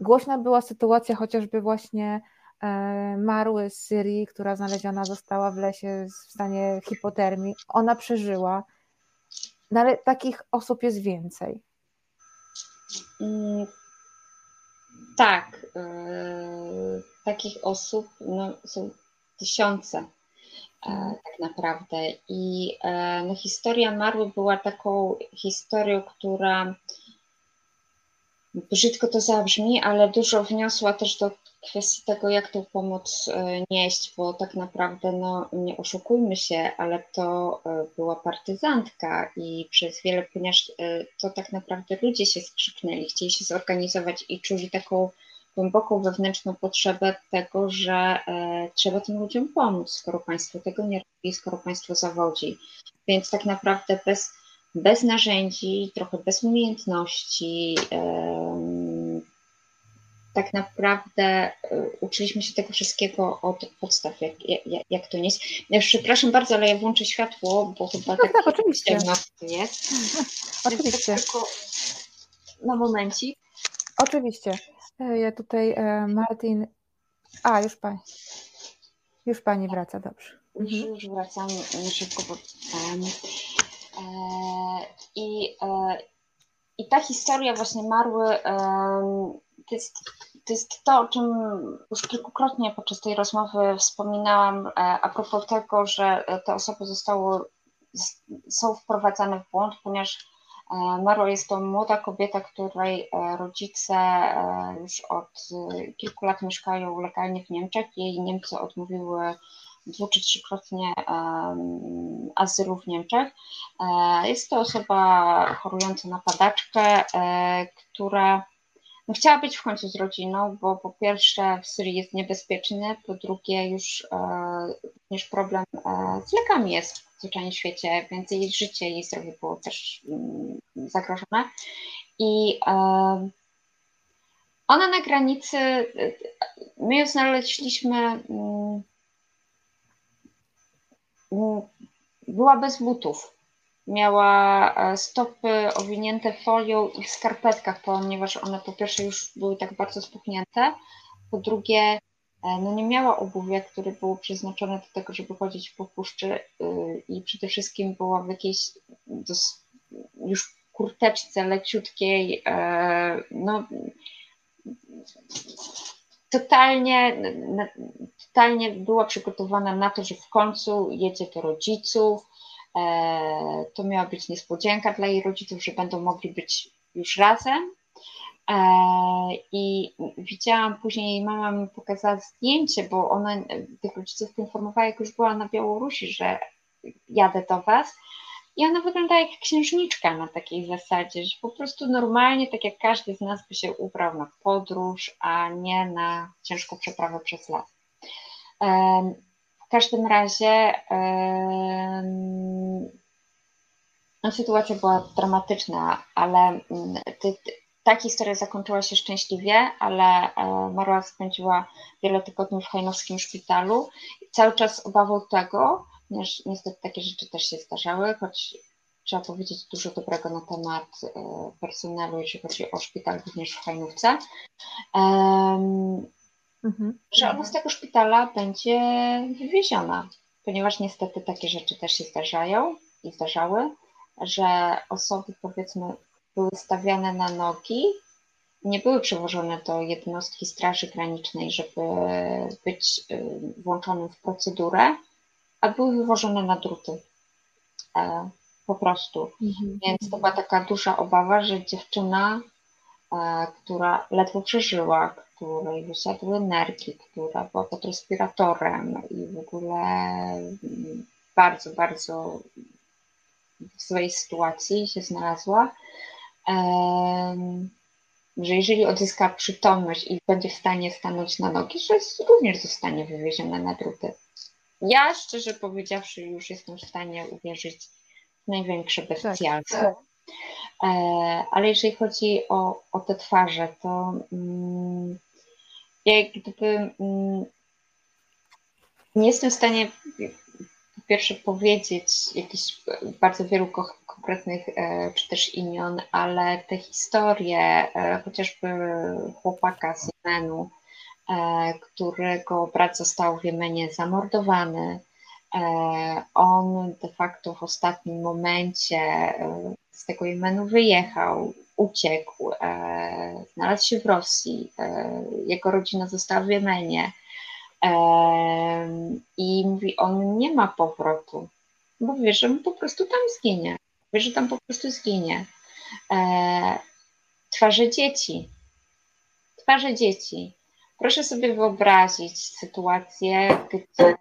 Głośna była sytuacja chociażby właśnie e, Marły z Syrii, która znaleziona została w lesie w stanie hipotermii. Ona przeżyła, no ale takich osób jest więcej. Mm, tak, yy, takich osób no, są tysiące E, tak naprawdę. I e, no, historia Marły była taką historią, która brzydko to zabrzmi, ale dużo wniosła też do kwestii tego, jak tę pomoc e, nieść, bo tak naprawdę, no nie oszukujmy się, ale to była partyzantka i przez wiele, ponieważ to tak naprawdę ludzie się skrzyknęli, chcieli się zorganizować i czuli taką głęboką wewnętrzną potrzebę tego, że e, trzeba tym ludziom pomóc, skoro państwo tego nie robi, skoro państwo zawodzi. Więc tak naprawdę bez, bez narzędzi, trochę bez umiejętności, tak naprawdę e, uczyliśmy się tego wszystkiego od podstaw, jak, jak, jak to nie jest. Ja przepraszam bardzo, ale ja włączę światło, bo chyba tak, tak oczywiście. jest. oczywiście. Tylko na momencik. Oczywiście. E, ja tutaj, e, Martin. A, już pani. Już pani wraca, dobrze. Już, mhm. już wracam szybko, bo. E, I, I ta historia właśnie Marły to jest, to jest to, o czym już kilkukrotnie podczas tej rozmowy wspominałam, a propos tego, że te osoby zostały, są wprowadzane w błąd, ponieważ E, Maro jest to młoda kobieta, której e, rodzice e, już od kilku lat mieszkają legalnie w Niemczech. Jej Niemcy odmówiły dwu czy trzykrotnie azylu w Niemczech. Jest to osoba chorująca na padaczkę, która chciała być w końcu z rodziną, bo po pierwsze w Syrii jest niebezpieczny, po drugie już również problem z lekami jest w zwyczajnym świecie, więc jej życie, jej zdrowie było też mm, zagrożone. I ona na granicy, my ją znaleźliśmy, mm, była bez butów. Miała e, stopy owinięte folią i w skarpetkach, ponieważ one po pierwsze już były tak bardzo spuchnięte, po drugie e, no nie miała obuwia, które było przeznaczone do tego, żeby chodzić po puszczy y, i przede wszystkim była w jakiejś już kurteczce leciutkiej, e, no totalnie, totalnie była przygotowana na to, że w końcu jedzie do rodziców. E, to miała być niespodzianka dla jej rodziców, że będą mogli być już razem. E, I widziałam później, jej mama mi pokazała zdjęcie, bo ona tych rodziców poinformowała, jak już była na Białorusi, że jadę do Was. I ona wygląda jak księżniczka na takiej zasadzie, że po prostu normalnie, tak jak każdy z nas by się ubrał na podróż, a nie na ciężką przeprawę przez las. Każdym razie no, sytuacja była dramatyczna, ale mm, ty, ta historia zakończyła się szczęśliwie, ale e, Marła spędziła wiele tygodni w hajnowskim szpitalu. Cały czas obawą tego, niestety takie rzeczy też się zdarzały, choć trzeba powiedzieć dużo dobrego na temat e, personelu, jeśli chodzi o szpital, również w Hajnówce, mhm. że ona z tego szpitala będzie wywieziona, ponieważ niestety takie rzeczy też się zdarzają i zdarzały, że osoby powiedzmy były stawiane na nogi, nie były przewożone do jednostki Straży Granicznej, żeby być e, włączonym w procedurę, a były wywożone na druty. E, po prostu. Mhm. Więc to była taka duża obawa, że dziewczyna, która ledwo przeżyła, której wysiadły nerki, która była pod respiratorem i w ogóle mm, bardzo, bardzo w swojej sytuacji się znalazła, że jeżeli odzyska przytomność i będzie w stanie stanąć na nogi, że również zostanie wywieziona na druty. Ja szczerze powiedziawszy już jestem w stanie uwierzyć w największe bestialstwo. Tak, tak. E, ale jeżeli chodzi o, o te twarze, to mm, jak gdyby mm, nie jestem w stanie po pierwsze powiedzieć jakichś bardzo wielu konkretnych e, czy też imion, ale te historie, e, chociażby chłopaka z Jemenu, E, którego brat został w Jemenie zamordowany. E, on de facto w ostatnim momencie e, z tego Jemenu wyjechał, uciekł, znalazł się w Rosji, jego rodzina została w Jemenie i mówi, on nie ma powrotu, bo wie, że po prostu tam zginie, wie, że tam po prostu zginie. Twarze dzieci, twarze dzieci. Proszę sobie wyobrazić sytuację, gdzie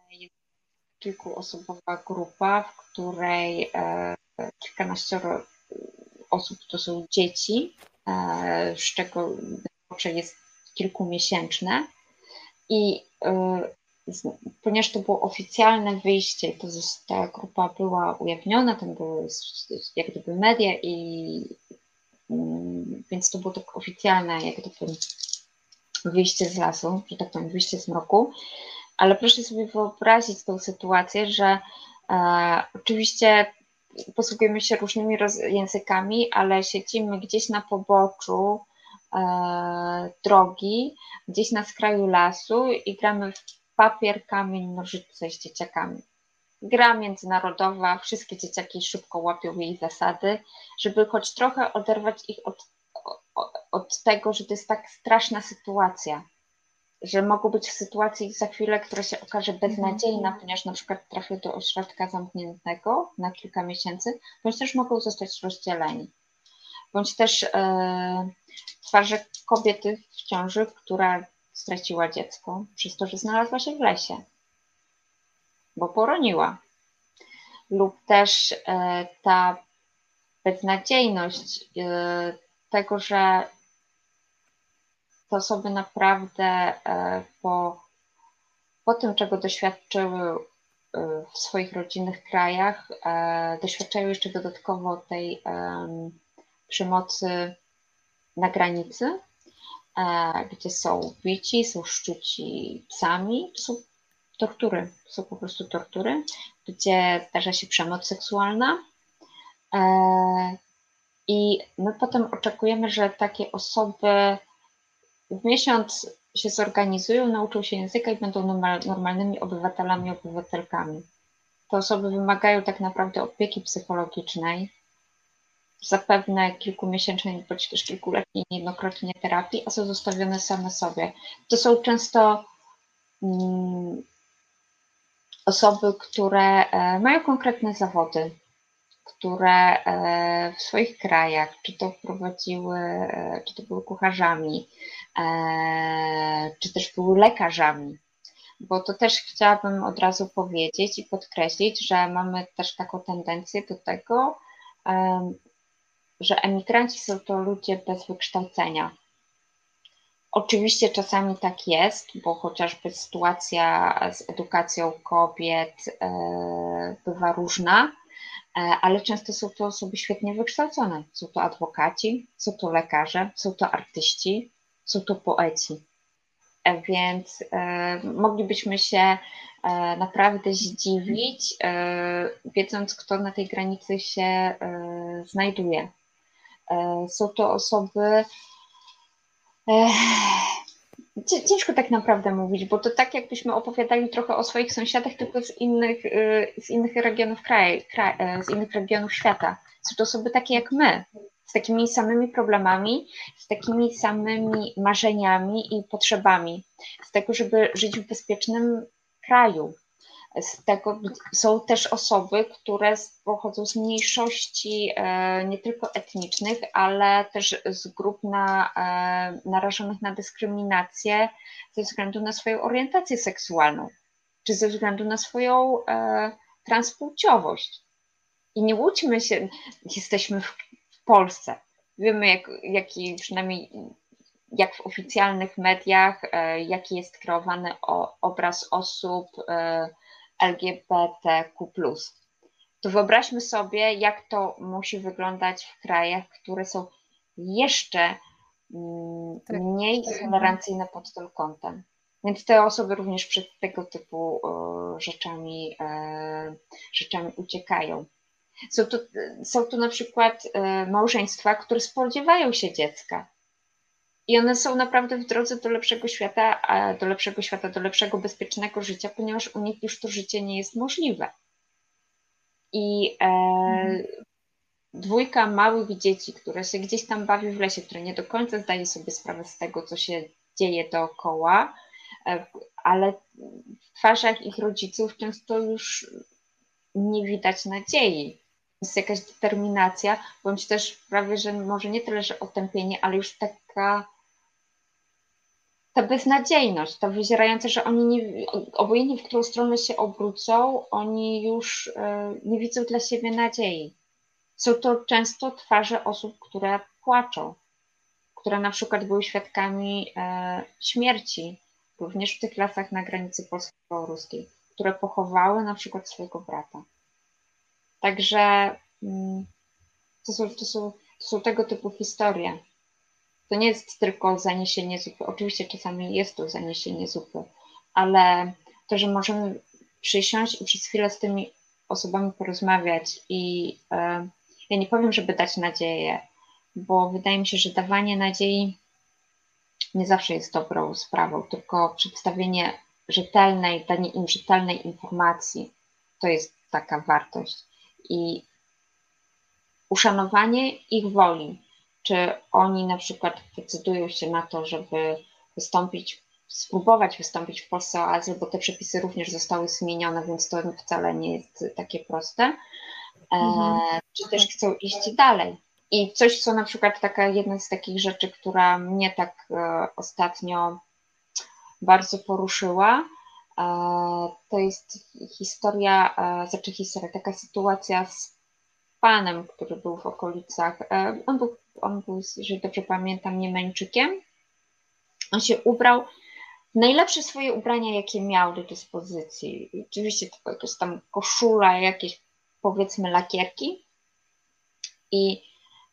kilkuosobowa grupa, w której e, kilkanaścioro osób to są dzieci, e, z czego jest kilkumiesięczne. I e, ponieważ to było oficjalne wyjście, to ta grupa była ujawniona, tam były jak gdyby media i mm, więc to było tak oficjalne jak gdyby wyjście z lasu, że tak powiem, wyjście z mroku, ale proszę sobie wyobrazić tą sytuację, że e, oczywiście posługujemy się różnymi językami, ale siedzimy gdzieś na poboczu e, drogi, gdzieś na skraju lasu i gramy w papier, kamień, nożyce z dzieciakami. Gra międzynarodowa, wszystkie dzieciaki szybko łapią jej zasady, żeby choć trochę oderwać ich od od tego, że to jest tak straszna sytuacja, że mogą być w sytuacji za chwilę, która się okaże beznadziejna, mhm. ponieważ na przykład trafią do ośrodka zamkniętego na kilka miesięcy, bądź też mogą zostać rozdzieleni. Bądź też e, twarze kobiety w ciąży, która straciła dziecko przez to, że znalazła się w lesie, bo poroniła. Lub też e, ta beznadziejność e, tego, że te osoby naprawdę e, po, po tym, czego doświadczyły e, w swoich rodzinnych krajach, e, doświadczają jeszcze dodatkowo tej przemocy na granicy, gdzie są bici, są szczuci psami. To są tortury, to są po prostu tortury, gdzie zdarza się przemoc seksualna I my potem oczekujemy, że takie osoby w miesiąc się zorganizują, nauczą się języka i będą normal, normalnymi obywatelami, obywatelkami. Te osoby wymagają tak naprawdę opieki psychologicznej, zapewne kilkumiesięcznej bądź kilkuletniej niejednokrotnie terapii, a są zostawione same sobie. To są często mm, osoby, które e, mają konkretne zawody, które e, w swoich krajach, czy to prowadziły, e, czy to były kucharzami, czy też były lekarzami, bo to też chciałabym od razu powiedzieć i podkreślić, że mamy też taką tendencję do tego, że emigranci są to ludzie bez wykształcenia. Oczywiście czasami tak jest, bo chociażby sytuacja z edukacją kobiet e, bywa różna, e, ale często są to osoby świetnie wykształcone. Są to adwokaci, są to lekarze, są to artyści, są to poeci. E, więc moglibyśmy się naprawdę zdziwić, wiedząc, kto na tej granicy się znajduje. Są to osoby, Ciężko tak naprawdę mówić, bo to tak jakbyśmy opowiadali trochę o swoich sąsiadach, tylko z innych, y, z innych regionów kraju, kraj, y, z innych regionów świata. Są to osoby takie jak my, z takimi samymi problemami, z takimi samymi marzeniami i potrzebami, z tego, żeby żyć w bezpiecznym kraju, z tego są też osoby, które pochodzą z mniejszości e, nie tylko etnicznych, ale też z grup na, e, narażonych na dyskryminację ze względu na swoją orientację seksualną, czy ze względu na swoją e, transpłciowość. I nie łudźmy się, jesteśmy w Polsce. Wiemy, jak, jaki przynajmniej jak w oficjalnych mediach, jaki jest kreowany obraz osób LGBTQ. To wyobraźmy sobie, jak to musi wyglądać w krajach, które są jeszcze mm, mniej tolerancyjne pod tym kątem. Więc te osoby również przed tego typu rzeczami, e, rzeczami uciekają. Są tu, są tu na przykład e, małżeństwa, które spodziewają się dziecka, i one są naprawdę w drodze do lepszego świata, do lepszego świata, do lepszego, bezpiecznego życia, ponieważ u nich już to życie nie jest możliwe. I e, mhm. dwójka małych dzieci, które się gdzieś tam bawi w lesie, które nie do końca zdaje sobie sprawę z tego, co się dzieje dookoła, e, ale w twarzach ich rodziców często już nie widać nadziei. Jest jakaś determinacja, bądź też prawie, że może nie tyle, że otępienie, ale już taka ta beznadziejność, to wyzierające, że oni nie, obojętnie w którą stronę się obrócą, oni już e, nie widzą dla siebie nadziei. Są to często twarze osób, które płaczą, które na przykład były świadkami e, śmierci, również w tych lasach na granicy polsko-białoruskiej, które pochowały na przykład swojego brata. Także mm, to są, to są, to są tego typu historie. To nie jest tylko zaniesienie zupy. Oczywiście czasami jest to zaniesienie zupy, ale to, że możemy przysiąść i przez chwilę z tymi osobami porozmawiać i e, ja nie powiem, żeby dać nadzieję, bo wydaje mi się, że dawanie nadziei nie zawsze jest dobrą sprawą, tylko przedstawienie rzetelnej, danie im rzetelnej informacji to jest taka wartość. I uszanowanie ich woli, czy oni na przykład decydują się na to, żeby wystąpić, spróbować wystąpić w Polsce o azyl, bo te przepisy również zostały zmienione, więc to wcale nie jest takie proste, e, mhm. czy też chcą iść dalej. I coś, co na przykład taka jedna z takich rzeczy, która mnie tak e, ostatnio bardzo poruszyła, e, to jest historia, znaczy historia, taka sytuacja z panem, który był w okolicach, on był on był, jeżeli dobrze pamiętam, Niemęczykiem. On się ubrał w najlepsze swoje ubrania, jakie miał do dyspozycji. Oczywiście to jakaś tam koszula, jakieś powiedzmy lakierki. I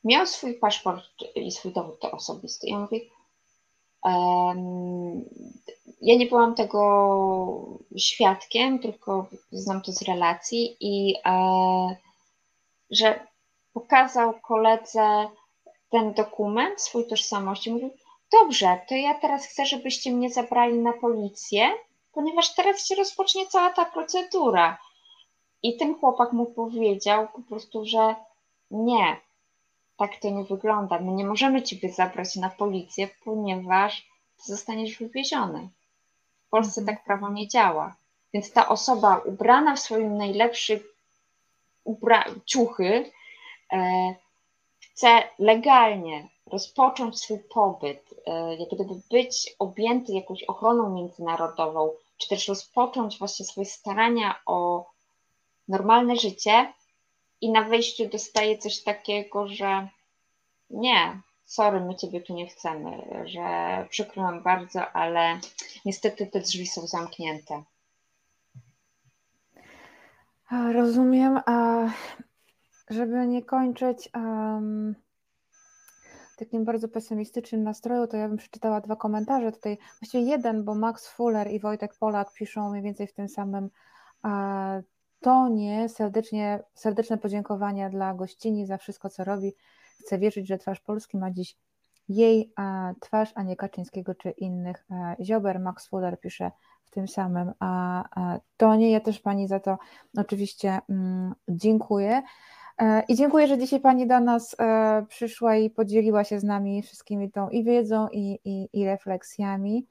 miał swój paszport i swój dowód osobisty. I on mówi, ja nie byłam tego świadkiem, tylko znam to z relacji i e, że pokazał koledze ten dokument, swój tożsamość i mówił, dobrze, to ja teraz chcę, żebyście mnie zabrali na policję, ponieważ teraz się rozpocznie cała ta procedura. I ten chłopak mu powiedział po prostu, że nie, tak to nie wygląda. My nie możemy ciebie zabrać na policję, ponieważ zostaniesz wywieziony. W Polsce Mhm. tak prawo nie działa. Więc ta osoba ubrana w swoim najlepszy ubra- ciuchy e, chce legalnie rozpocząć swój pobyt, e, jak gdyby być objęty jakąś ochroną międzynarodową, czy też rozpocząć właśnie swoje starania o normalne życie i na wejściu dostaje coś takiego, że nie, sorry, my ciebie tu nie chcemy, że przykro nam bardzo, ale niestety te drzwi są zamknięte. Rozumiem. A żeby nie kończyć w takim bardzo pesymistycznym nastroju, to ja bym przeczytała dwa komentarze tutaj. Właściwie jeden, bo Max Fuller i Wojtek Polak piszą mniej więcej w tym samym e, tonie. Serdecznie, serdeczne podziękowania dla gościni za wszystko, co robi. Chcę wierzyć, że twarz Polski ma dziś jej e, twarz, a nie Kaczyńskiego czy innych e, ziober. Max Fuller pisze w tym samym a, a, tonie. Ja też Pani za to oczywiście mm, dziękuję. E, I dziękuję, że dzisiaj Pani do nas e, przyszła i podzieliła się z nami wszystkimi tą i wiedzą, i, i, i refleksjami.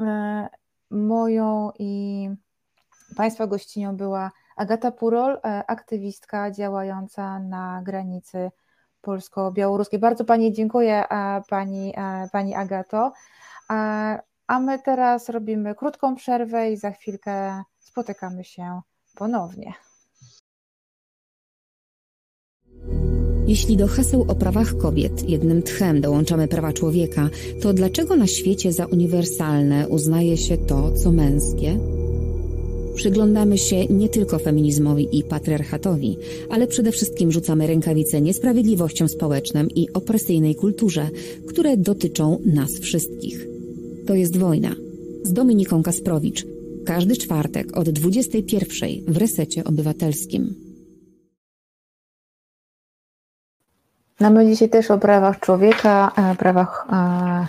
E, Moją i Państwa gościnią była Agata Purol, aktywistka działająca na granicy polsko-białoruskiej. Bardzo Pani dziękuję, Pani, Pani Agato. A my teraz robimy krótką przerwę i za chwilkę spotykamy się ponownie. Jeśli do haseł o prawach kobiet jednym tchem dołączamy prawa człowieka, to dlaczego na świecie za uniwersalne uznaje się to, co męskie? Przyglądamy się nie tylko feminizmowi i patriarchatowi, ale przede wszystkim rzucamy rękawice niesprawiedliwościom społecznym i opresyjnej kulturze, które dotyczą nas wszystkich. To jest wojna. Z Dominiką Kasprowicz. Każdy czwartek od 21 w Resecie Obywatelskim. No my dzisiaj też o prawach człowieka, e, prawach, e,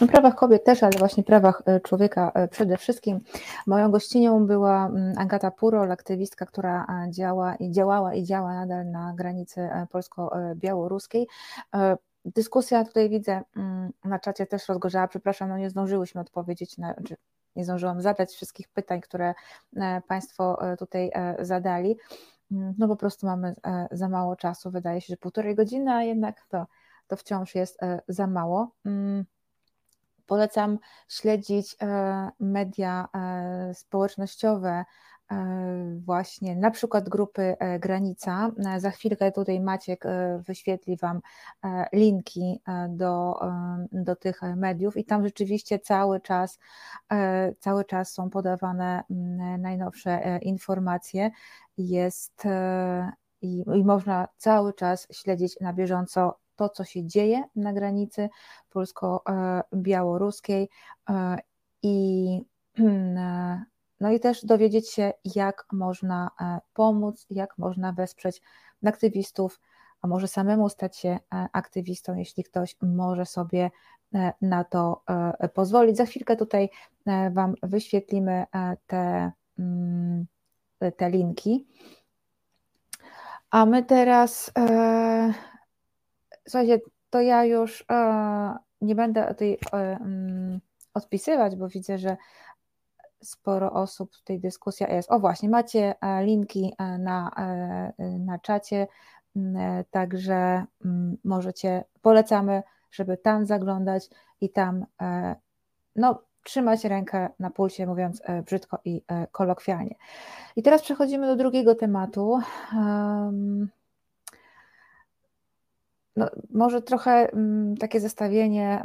no prawach kobiet też, ale właśnie prawach e, człowieka przede wszystkim. Moją gościnią była mm, Agata Purol, aktywistka, która działa i działała i działa nadal na granicy polsko-białoruskiej. Dyskusja tutaj widzę mm, na czacie też rozgorzała, przepraszam, no nie zdążyłyśmy odpowiedzieć na, czy nie zdążyłam zadać wszystkich pytań, które Państwo tutaj zadali. No po prostu mamy e, za mało czasu. Wydaje się, że półtorej godziny, a jednak to, to wciąż jest e, za mało. Mm, Polecam śledzić e, media społecznościowe, właśnie na przykład grupy e, Granica. E, Za chwilkę tutaj Maciek e, wyświetli Wam e, linki e, do, e, do tych mediów i tam rzeczywiście cały czas, e, cały czas są podawane mm, najnowsze e, informacje. Jest e, i, i można cały czas śledzić na bieżąco to, co się dzieje na granicy polsko-białoruskiej e, i e, no i też dowiedzieć się, jak można e, pomóc, jak można wesprzeć aktywistów, a może samemu stać się e, aktywistą, jeśli ktoś może sobie e, na to pozwolić. Za chwilkę tutaj Wam wyświetlimy te, mm, te linki. A my teraz, słuchajcie, to ja już nie będę tej mm, odpisywać, bo widzę, że sporo osób w tej dyskusji jest. O właśnie, macie e, linki e, na, e, na czacie, także możecie, polecamy, żeby tam zaglądać i tam no, trzymać rękę na pulsie, mówiąc brzydko i kolokwialnie. I teraz przechodzimy do drugiego tematu. No, może trochę takie zestawienie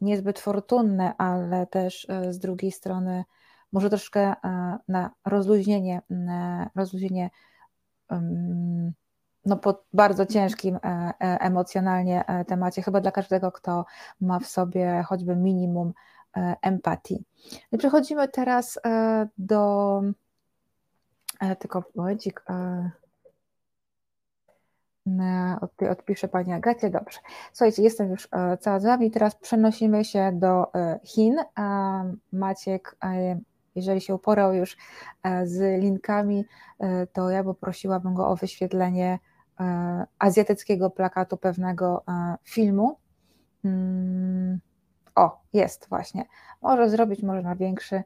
niezbyt fortunne, ale też e, z drugiej strony może troszkę e, na rozluźnienie, mm, rozluźnienie mm, no, po bardzo ciężkim e, e, emocjonalnie e, temacie, chyba dla każdego, kto ma w sobie choćby minimum e, empatii. I przechodzimy teraz e, do e, tylko momencik. E, Odpiszę Pani Agacie, dobrze. Słuchajcie, jestem już cała z Wami, teraz przenosimy się do Chin. Maciek, jeżeli się uporał już z linkami, to ja poprosiłabym go o wyświetlenie azjatyckiego plakatu pewnego filmu. Mm, o, jest właśnie. Może zrobić, może na większy.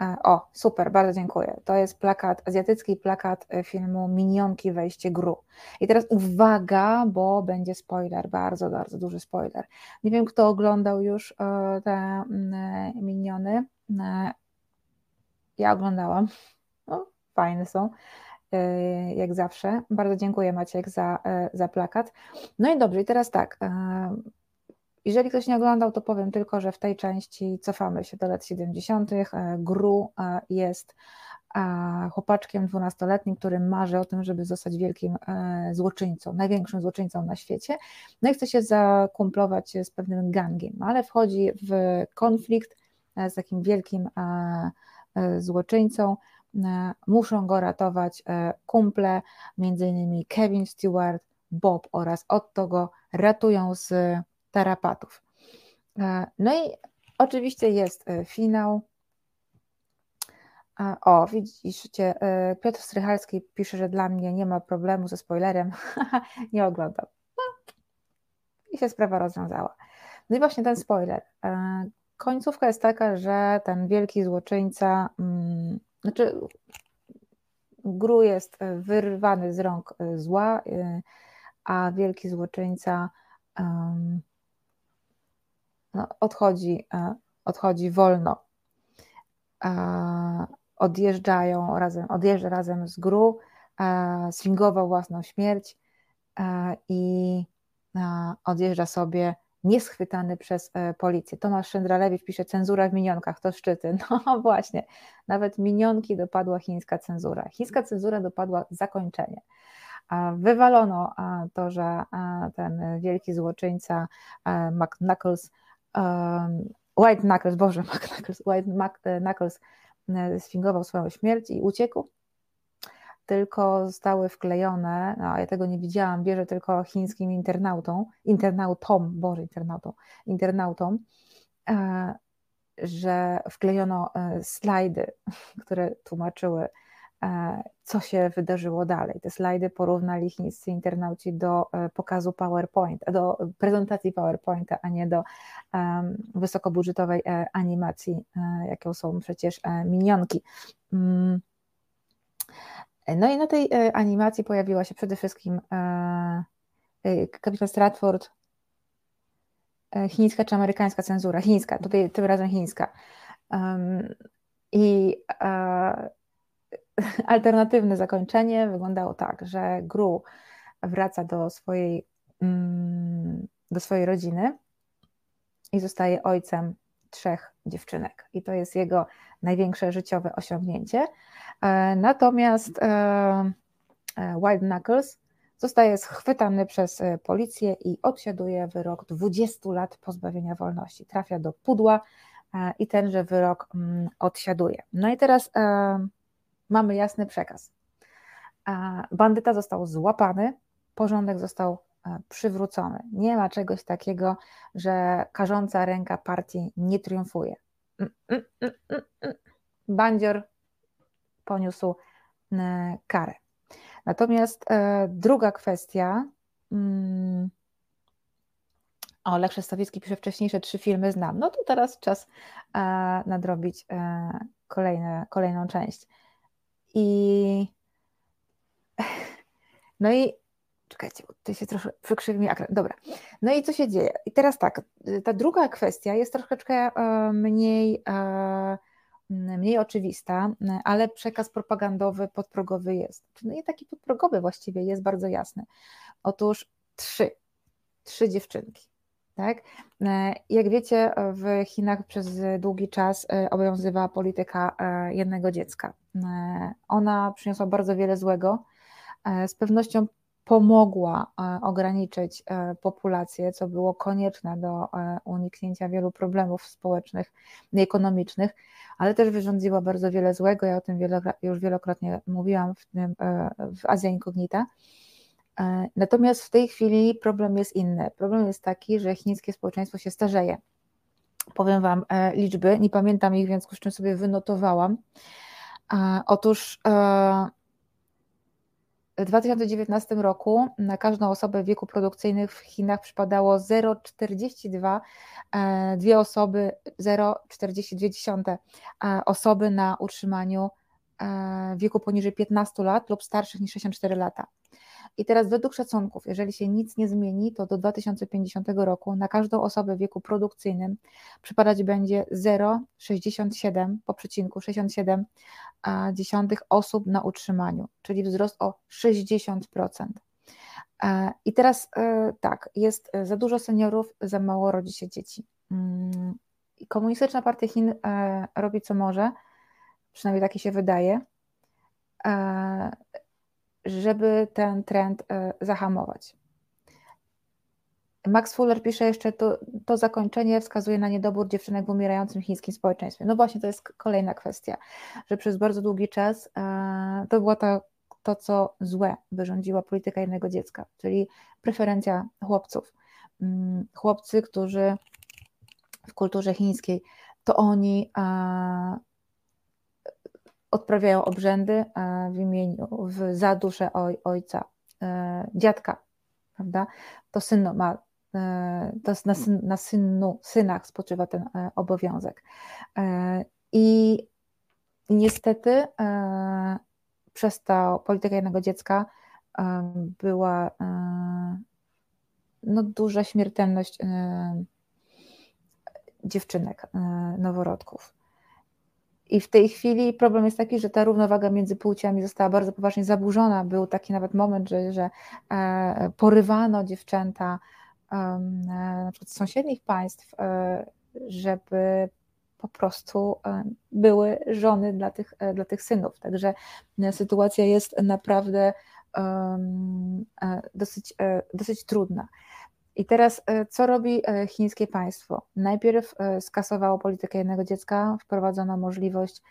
E, o, super, bardzo dziękuję. To jest plakat, azjatycki plakat e, filmu Minionki Wejście Gru. I teraz uwaga, bo będzie spoiler, bardzo, bardzo duży spoiler. Nie wiem, kto oglądał już e, te mm, miniony. Ja oglądałam. No, fajne są, jak zawsze. Bardzo dziękuję Maciek za, za plakat. No i dobrze, i teraz tak. Jeżeli ktoś nie oglądał, to powiem tylko, że w tej części cofamy się do lat 70. E, Gru e, jest e, chłopaczkiem dwunastoletnim, który marzy o tym, żeby zostać wielkim złoczyńcą, największym złoczyńcą na świecie. No i chce się zakumplować z pewnym gangiem, ale wchodzi w konflikt z takim wielkim złoczyńcą. Muszą go ratować kumple, między innymi Kevin Stewart, Bob oraz Otto go ratują z tarapatów. E, no i oczywiście jest e, finał. E, o, widzicie, Piotr Strychalski pisze, że dla mnie nie ma problemu ze spoilerem. nie oglądam. No, I się sprawa rozwiązała. No i właśnie ten spoiler. Końcówka jest taka, że ten wielki złoczyńca, mm, znaczy Gru jest wyrwany z rąk zła, a wielki złoczyńca no, odchodzi, e, odchodzi wolno. E, odjeżdżają razem, odjeżdża razem z gru, e, swingował własną śmierć i odjeżdża sobie nieschwytany przez policję. Tomasz Szyndralewicz pisze cenzura w minionkach, to szczyty. No właśnie, nawet minionki dopadła chińska cenzura. Chińska cenzura dopadła zakończenie. Wywalono to, że ten wielki złoczyńca McNuckles White Knuckles, Boże, Knuckles, White Knuckles e, sfingował swoją śmierć i uciekł, tylko zostały wklejone, no ja tego nie widziałam, bierze tylko chińskim internautą, internautom, Boże, internautą, internautom, e, że wklejono e, slajdy, które tłumaczyły E, co się wydarzyło dalej. Te slajdy porównali chińscy internauci do e, pokazu PowerPoint, do prezentacji PowerPointa, a nie do wysokobudżetowej e, animacji, jaką są przecież minionki. Mm. No i na tej animacji pojawiła się przede wszystkim kapitan Stratford, chińska czy amerykańska cenzura, chińska, tutaj tym razem chińska. I alternatywne zakończenie wyglądało tak, że Gru wraca do swojej, mm, do swojej rodziny i zostaje ojcem trzech dziewczynek. I to jest jego największe życiowe osiągnięcie. E, natomiast e, e, Wild Knuckles zostaje schwytany przez policję i odsiaduje wyrok 20 lat pozbawienia wolności. Trafia do pudła i tenże wyrok mm, odsiaduje. No i teraz mamy jasny przekaz. Bandyta został złapany, porządek został e, przywrócony. Nie ma czegoś takiego, że karząca ręka partii nie triumfuje. Mm, mm, mm, Bandzior poniósł e, karę. Natomiast e, druga kwestia. O, Lech Szestowicki pisze wcześniejsze trzy filmy znam. No to teraz czas nadrobić kolejne, kolejną część. I no i czekajcie, bo tutaj się troszkę wykrzywi mi ekran. Dobra. No i co się dzieje? I teraz tak, ta druga kwestia jest troszeczkę e, mniej, e, mniej oczywista, ale przekaz propagandowy podprogowy jest. No i taki podprogowy właściwie jest bardzo jasny. Otóż trzy, trzy dziewczynki. Tak? E, jak wiecie, w Chinach przez długi czas e, obowiązywała polityka e, jednego dziecka. Ona przyniosła bardzo wiele złego. Z pewnością pomogła ograniczyć populację, co było konieczne do uniknięcia wielu problemów społecznych i ekonomicznych, ale też wyrządziła bardzo wiele złego. Ja o tym już wielokrotnie mówiłam w, tym, w Azja. Natomiast w tej chwili problem jest inny. Problem jest taki, że chińskie społeczeństwo się starzeje. Powiem Wam liczby, nie pamiętam ich, więc z czym sobie wynotowałam. Otóż w 2019 roku na każdą osobę w wieku produkcyjnym w Chinach przypadało 0,42 e, dwie osoby, 0,42 e, osoby na utrzymaniu e, w wieku poniżej 15 lat lub starszych niż 64 lata. I teraz według szacunków, jeżeli się nic nie zmieni, to do 2050 roku na każdą osobę w wieku produkcyjnym przypadać będzie 0,67 po przecinku 67 dziesiątych osób na utrzymaniu, czyli wzrost o 60%. E, I teraz e, tak, jest za dużo seniorów, za mało rodzi się dzieci. Mm, Komunistyczna Partia Chin e, robi co może, przynajmniej takie się wydaje, żeby ten trend zahamować. Max Fuller pisze jeszcze, to, to zakończenie wskazuje na niedobór dziewczynek w umierającym chińskim społeczeństwie. No właśnie, to jest kolejna kwestia, że przez bardzo długi czas e, to było to, to, co złe wyrządziła polityka jednego dziecka, czyli preferencja chłopców. Mm, chłopcy, którzy w kulturze chińskiej, to oni e, odprawiają obrzędy e, w imieniu, w, za duszę oj, ojca, dziadka, prawda? To syn ma E, to na, syn, na synu, synach spoczywa ten e, obowiązek. E, I niestety przez to polityka jednego dziecka była no, duża śmiertelność dziewczynek, noworodków. I w tej chwili problem jest taki, że ta równowaga między płciami została bardzo poważnie zaburzona. Był taki nawet moment, że, że porywano dziewczęta na przykład z sąsiednich państw, e, żeby po prostu e, były żony dla tych, e, dla tych synów. Także sytuacja jest naprawdę dosyć, dosyć trudna. I teraz, co robi chińskie państwo? Najpierw skasowało politykę jednego dziecka, wprowadzono możliwość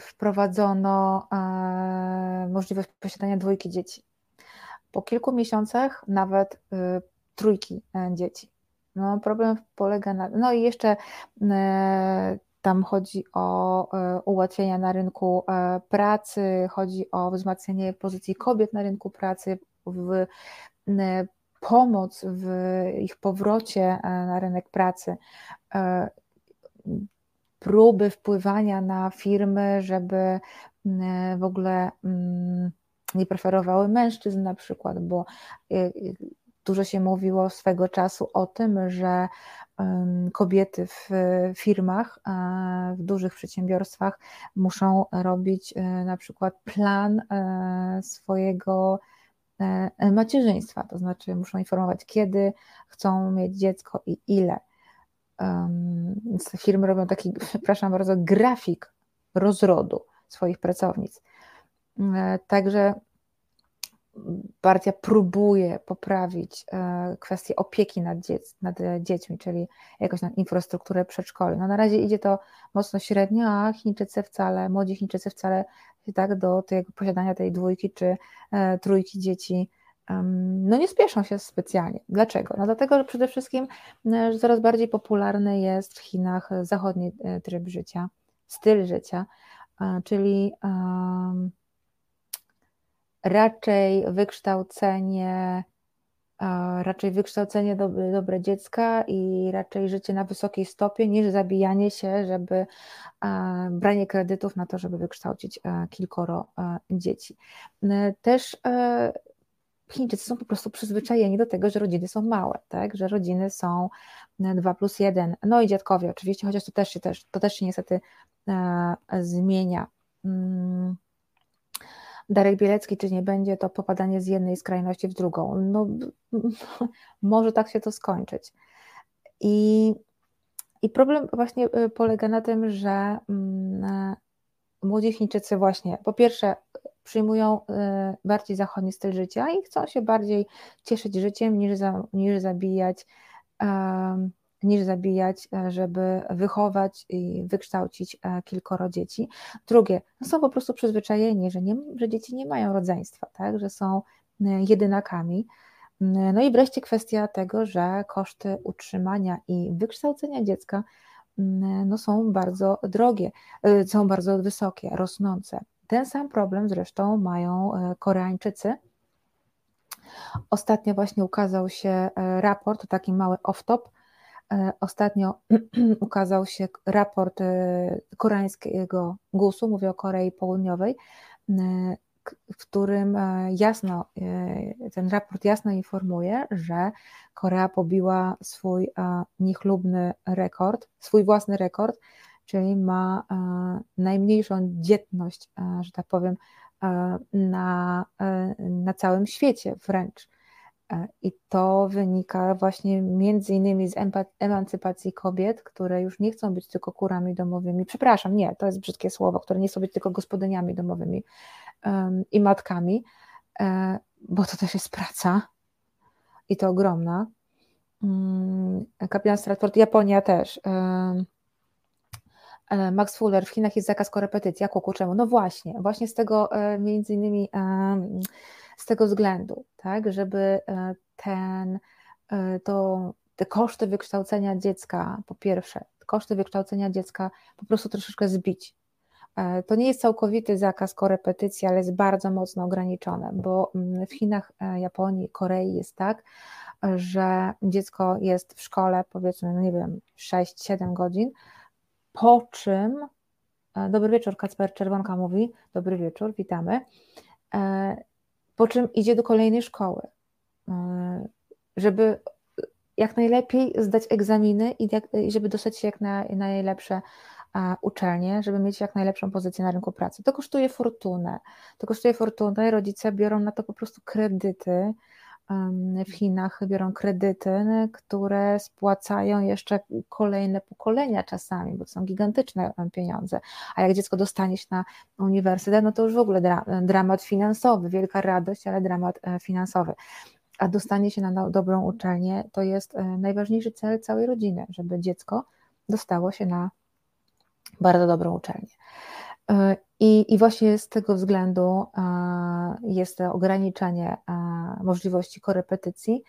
wprowadzono możliwość posiadania dwójki dzieci po kilku miesiącach nawet trójki e, dzieci. No, problem polega na. No i jeszcze e, tam chodzi o e, ułatwienia na rynku pracy, chodzi o wzmacnianie pozycji kobiet na rynku pracy, w pomoc w ich powrocie na rynek pracy, próby wpływania na firmy, żeby w ogóle mm, nie preferowały mężczyzn na przykład, bo dużo się mówiło swego czasu o tym, że kobiety w firmach, w dużych przedsiębiorstwach muszą robić y, na przykład plan swojego macierzyństwa, to znaczy muszą informować, kiedy chcą mieć dziecko i ile. Firmy robią taki, przepraszam bardzo, grafik rozrodu swoich pracownic. E, także partia próbuje poprawić e, kwestię opieki nad, nad dziećmi, czyli jakoś na infrastrukturę przedszkoli. No na razie idzie to mocno średnio, a Chińczycy wcale, młodzi Chińczycy wcale tak do tego posiadania tej dwójki czy e, trójki dzieci no nie spieszą się specjalnie. Dlaczego? No dlatego, że przede wszystkim że coraz bardziej popularny jest w Chinach zachodni tryb życia, styl życia, czyli raczej wykształcenie, raczej wykształcenie dobre, dobre dziecka i raczej życie na wysokiej stopie niż zabijanie się, żeby branie kredytów na to, żeby wykształcić kilkoro dzieci. Też Chińczycy są po prostu przyzwyczajeni do tego, że rodziny są małe, tak? że rodziny są 2 plus 1, no i dziadkowie oczywiście, chociaż to też się, też, to też się niestety zmienia. Mm. Darek Bielecki, czy nie będzie to popadanie z jednej skrajności w drugą. No, może tak się to skończyć. I, I problem właśnie y, polega na tym, że mm, młodzi Chińczycy właśnie po pierwsze przyjmują y, bardziej zachodni styl życia i chcą się bardziej cieszyć życiem niż, za, niż zabijać um, niż zabijać, żeby wychować i wykształcić kilkoro dzieci. Drugie, no są po prostu przyzwyczajeni, że, nie, że dzieci nie mają rodzeństwa, tak? że są jedynakami. No i wreszcie kwestia tego, że koszty utrzymania i wykształcenia dziecka no są bardzo drogie, są bardzo wysokie, rosnące. Ten sam problem zresztą mają Koreańczycy. Ostatnio właśnie ukazał się e, raport, taki mały off-top. E, ostatnio ukazał się raport e, koreańskiego GUS-u, mówię o Korei Południowej, w którym jasno, ten raport jasno informuje, że Korea pobiła swój niechlubny rekord, swój własny rekord, czyli ma najmniejszą dzietność, że tak powiem, na, na całym świecie wręcz. I to wynika właśnie między innymi z emancypacji kobiet, które już nie chcą być tylko kurami domowymi. Przepraszam, nie, to jest brzydkie słowo, które nie chcą być tylko gospodyniami domowymi um, i matkami, um, bo to też jest praca i to ogromna. Um, Kapitan Stratford, Japonia też. Max Fuller, w Chinach jest zakaz korepetycji. Jak ku czemu? No właśnie, właśnie z tego e, między innymi z tego względu, tak, żeby e, ten, e, to, te koszty wykształcenia dziecka, po pierwsze, koszty wykształcenia dziecka po prostu troszeczkę zbić. E, to nie jest całkowity zakaz korepetycji, ale jest bardzo mocno ograniczone, bo mm, w Chinach, Japonii, Korei jest tak, że dziecko jest w szkole powiedzmy, no nie wiem, 6-7 godzin, po czym, dobry wieczór, Kacper Czerwonka mówi, dobry wieczór, witamy, po czym idzie do kolejnej szkoły, e, żeby jak najlepiej zdać egzaminy i żeby dostać się jak na, najlepsze uczelnie, żeby mieć jak najlepszą pozycję na rynku pracy. To kosztuje fortunę. To kosztuje fortunę rodzice biorą na to po prostu kredyty, w Chinach biorą kredyty, które spłacają jeszcze kolejne pokolenia czasami, bo to są gigantyczne pieniądze. A jak dziecko dostanie się na uniwersytet, no to już w ogóle dra dramat finansowy, wielka radość, ale dramat e, finansowy. A dostanie się na dobrą uczelnię to jest e, najważniejszy cel całej rodziny, żeby dziecko dostało się na bardzo dobrą uczelnię. E, I, I właśnie z tego względu e, jest to ograniczenie e, możliwości korepetycji.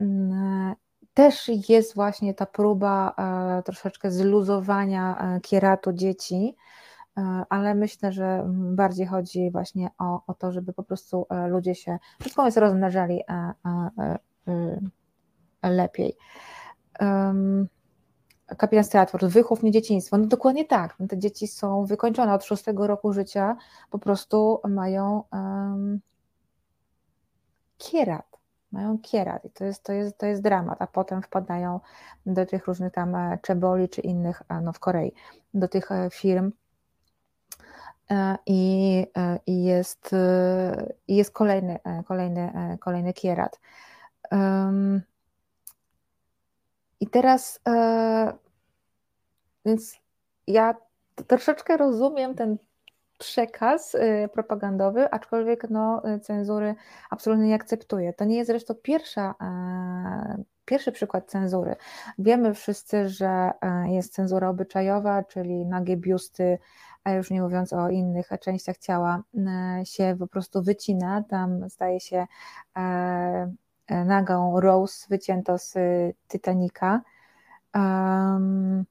Mm, też jest właśnie ta próba troszeczkę zluzowania kieratu dzieci, ale myślę, że bardziej chodzi właśnie o, o to, żeby po prostu ludzie się, wszystko jest rozmnażali lepiej kapitan Stratford, wychów nie dzieciństwo. No dokładnie tak. Te dzieci są wykończone od szóstego roku życia, po prostu mają um, kierat. Mają kierat i to jest, to, jest, to jest dramat, a potem wpadają do tych różnych tam e, czeboli czy innych, no w Korei, do tych e, firm e, i, i jest, jest kolejny, kolejny, kolejny kierat. Um, i teraz, e, więc ja troszeczkę rozumiem ten przekaz e, propagandowy, aczkolwiek no, cenzury absolutnie nie akceptuję. To nie jest zresztą pierwsza, e, pierwszy przykład cenzury. Wiemy wszyscy, że jest cenzura obyczajowa, czyli nagie biusty, a już nie mówiąc o innych częściach ciała, się po prostu wycina. Tam zdaje się E, nagą Rose wycięto z y, Titanica. Um,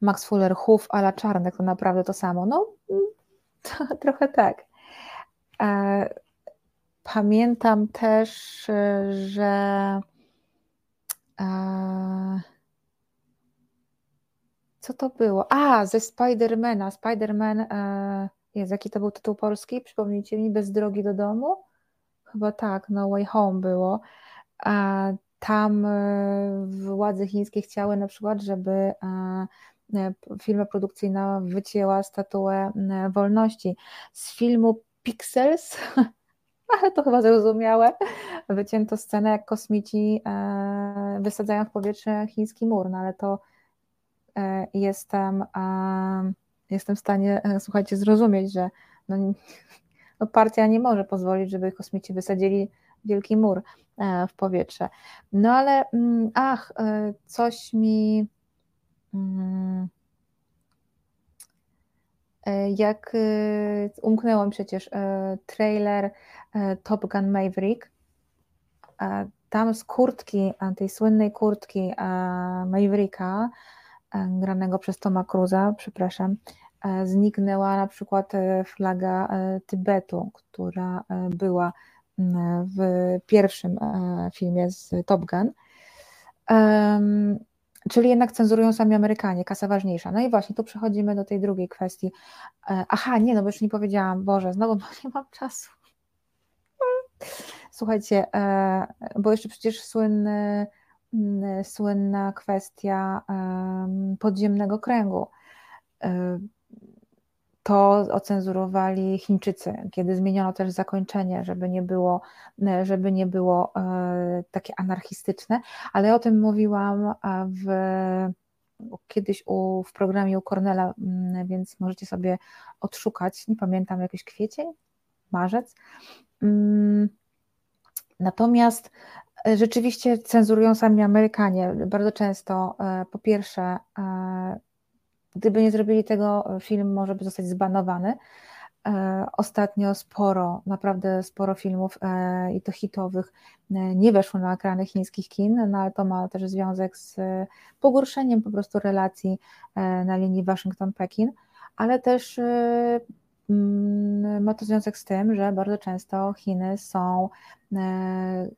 Max Fuller, Huf ala Czarnek to naprawdę to samo. No, to, trochę tak. E, pamiętam też, y, że e, co to było? A, ze Spidermana. Spiderman, e, jest jaki to był tytuł polski? Przypomnijcie mi, Bez drogi do domu? Chyba tak, No Way Home było. A tam e, władze chińskie chciały na przykład, żeby e, e, firma produkcyjna wycięła statuę wolności. Z filmu Pixels, ale to chyba zrozumiałe, wycięto scenę, jak kosmici wysadzają w powietrze chiński mur, no ale to jestem, jestem w stanie, słuchajcie, zrozumieć, że no, no partia nie może pozwolić, żeby kosmici wysadzili wielki mur e, w powietrze. No ale, mm, ach, e, coś mi. Mm, jak umknęłam przecież trailer Top Gun Maverick, tam z kurtki, tej słynnej kurtki Mavericka, granego przez Toma Cruza, przepraszam, zniknęła na przykład flaga Tybetu, która była w pierwszym filmie z Top Gun. Czyli jednak cenzurują sami Amerykanie, kasa ważniejsza. No i właśnie tu przechodzimy do tej drugiej kwestii. Aha, nie, no bo już nie powiedziałam, Boże, znowu nie mam czasu. Słuchajcie, e, bo jeszcze przecież słynny, słynna kwestia podziemnego kręgu. E, to ocenzurowali Chińczycy, kiedy zmieniono też zakończenie, żeby nie było, żeby nie było e, takie anarchistyczne, ale o tym mówiłam w, kiedyś u, w programie u Cornela, mm, więc możecie sobie odszukać, nie pamiętam, jakiś kwiecień, marzec. Mm, natomiast e, rzeczywiście cenzurują sami Amerykanie. Bardzo często, e, po pierwsze, e, gdyby nie zrobili tego, film może by zostać zbanowany. Ostatnio sporo, naprawdę sporo filmów i to hitowych nie weszło na ekrany chińskich kin, no ale to ma też związek z pogorszeniem po prostu relacji na linii Waszyngton-Pekin, ale też Mm, ma to związek z tym, że bardzo często Chiny są e,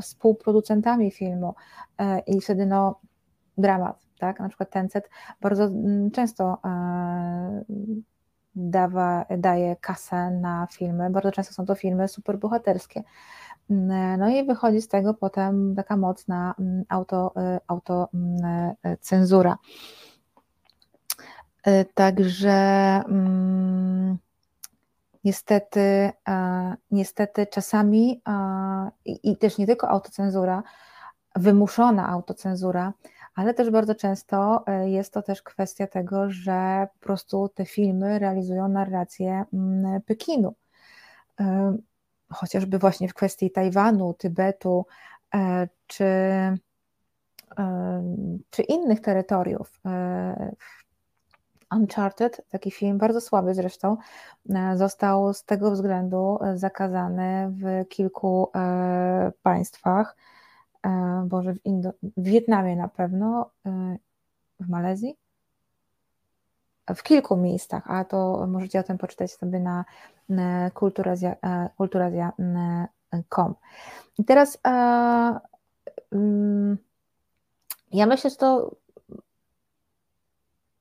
współproducentami filmu e, i wtedy no dramat, tak, na przykład Tencent bardzo mm, często e, dawa, daje kasę na filmy, bardzo często są to filmy superbohaterskie. Mm, no i wychodzi z tego potem taka mocna auto, auto cenzura. E, także mm, niestety, niestety czasami i też nie tylko autocenzura, wymuszona autocenzura, ale też bardzo często e, jest to też kwestia tego, że po prostu te filmy realizują narrację mm, Pekinu. E, chociażby właśnie w kwestii Tajwanu, Tybetu czy, czy innych terytoriów. Uncharted, taki film, bardzo słaby zresztą, e, został z tego względu e, zakazany w kilku e, państwach. Boże, w, Indo w Wietnamie na pewno, w Malezji, w kilku miejscach, a to możecie o tym poczytać sobie na kulturazja.com. I teraz mm, ja myślę, że to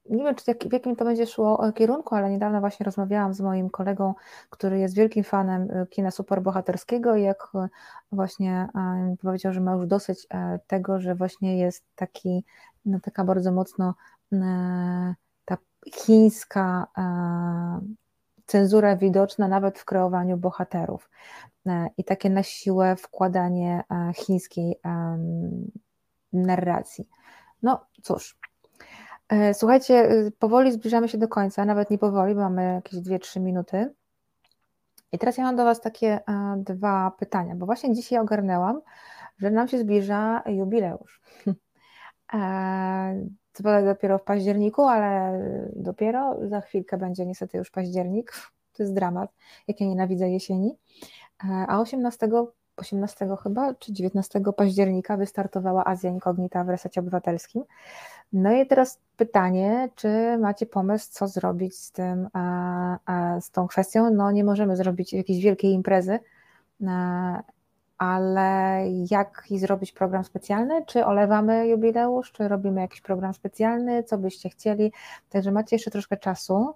nie wiem, czy jak, w jakim to będzie szło kierunku, ale niedawno właśnie rozmawiałam z moim kolegą, który jest wielkim fanem e, kina superbohaterskiego i jak e, właśnie e, powiedział, że ma już dosyć tego, że właśnie jest taki, no, taka bardzo mocno ta chińska cenzura widoczna nawet w kreowaniu bohaterów i takie na siłę wkładanie chińskiej narracji. No cóż, słuchajcie, y, powoli zbliżamy się do końca, nawet nie powoli, bo mamy jakieś 2-3 minuty. I teraz ja mam do Was takie e, dwa pytania, bo właśnie dzisiaj ogarnęłam, że nam się zbliża jubileusz. E, co prawda dopiero w październiku, ale dopiero za chwilkę będzie niestety już październik. To jest dramat, jak ja nienawidzę jesieni. A 18 18 chyba, czy 19 października wystartowała Azja Inkognita w resecie obywatelskim. No i teraz pytanie, czy macie pomysł, co zrobić z tym, z tą kwestią? No nie możemy zrobić jakiejś wielkiej imprezy, ale jaki zrobić program specjalny? Czy olewamy jubileusz, czy robimy jakiś program specjalny? Co byście chcieli? Także macie jeszcze troszkę czasu.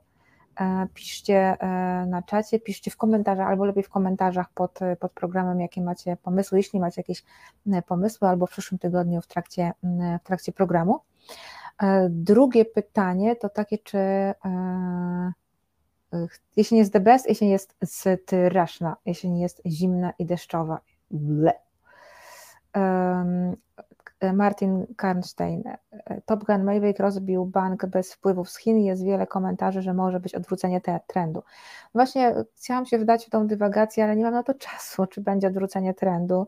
E, piszcie e, na czacie, piszcie w komentarzach, albo lepiej w komentarzach pod, pod programem, jakie macie pomysły, jeśli macie jakieś e, pomysły, albo w przyszłym tygodniu w trakcie, w trakcie programu. Drugie pytanie to takie, czy jeśli jest the best, jeśli jest straszna, jeśli jest zimna i deszczowa. Ble. Martin Karnstein. Top Gun Mavic rozbił bank bez wpływów z Chin. Jest wiele komentarzy, że może być odwrócenie trendu. Właśnie chciałam się wdać w tą dywagację, ale nie mam na to czasu, czy będzie odwrócenie trendu.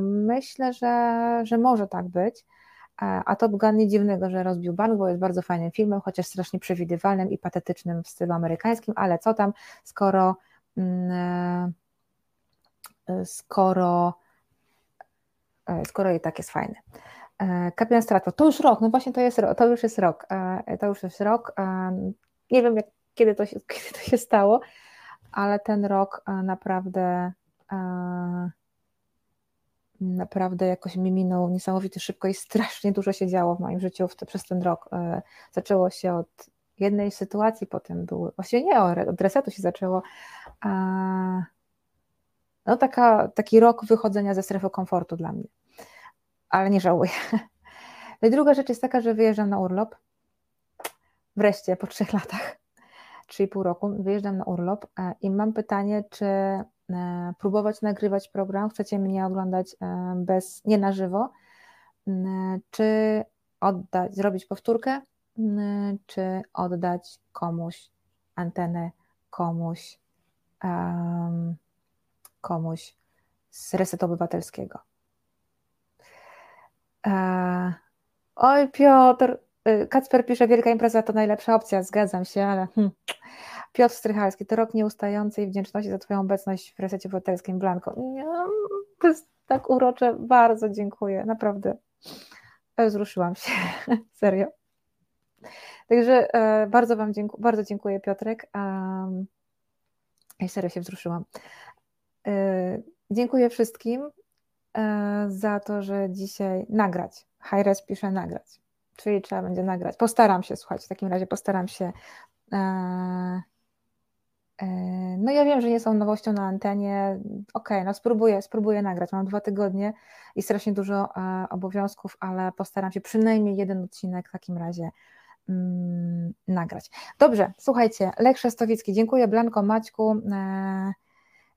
Myślę, że, że może tak być. A Top Gun nie dziwnego, że rozbił bank, bo jest bardzo fajnym filmem, chociaż strasznie przewidywalnym i patetycznym w stylu amerykańskim, ale co tam, skoro mm, skoro E, skoro i tak jest fajny. E, Kapitan Stratford, to już rok, no właśnie to, jest, to już jest rok, e, to już jest rok, nie wiem jak, kiedy, to się, kiedy to się stało, ale ten rok naprawdę naprawdę jakoś mi minął niesamowicie szybko i strasznie dużo się działo w moim życiu przez ten rok. Zaczęło się od jednej sytuacji, potem były, właściwie nie, od resetu się zaczęło, no taka, taki rok wychodzenia ze strefy komfortu dla mnie, ale nie żałuję. I druga rzecz jest taka, że wyjeżdżam na urlop, wreszcie po trzech latach, trzy i pół roku, wyjeżdżam na urlop e, i mam pytanie, czy e, próbować nagrywać program, chcecie mnie oglądać e, bez, nie na żywo, czy oddać, zrobić powtórkę, czy oddać komuś antenę, komuś um, komuś z Resetu Obywatelskiego. E, oj, Piotr, y, Kacper pisze, wielka impreza to najlepsza opcja, zgadzam się, ale hmm. Piotr Strychalski, to rok nieustającej wdzięczności za Twoją obecność w Resecie Obywatelskim Blanko. To jest tak urocze, bardzo dziękuję, naprawdę. Wzruszyłam się, serio. Także e, bardzo Wam dziękuję, bardzo dziękuję Piotrek. Um, serio się wzruszyłam. E, dziękuję wszystkim e, za to, że dzisiaj nagrać. Hajres pisze nagrać, czyli trzeba będzie nagrać. Postaram się, słuchać, w takim razie postaram się. E, no ja wiem, że nie są nowością na antenie. Okej, okay, no spróbuję, spróbuję nagrać. Mam dwa tygodnie i strasznie dużo obowiązków, ale postaram się przynajmniej jeden odcinek w takim razie mm, nagrać. Dobrze, słuchajcie, Lech Szestowicki, dziękuję Blanko, Maćku.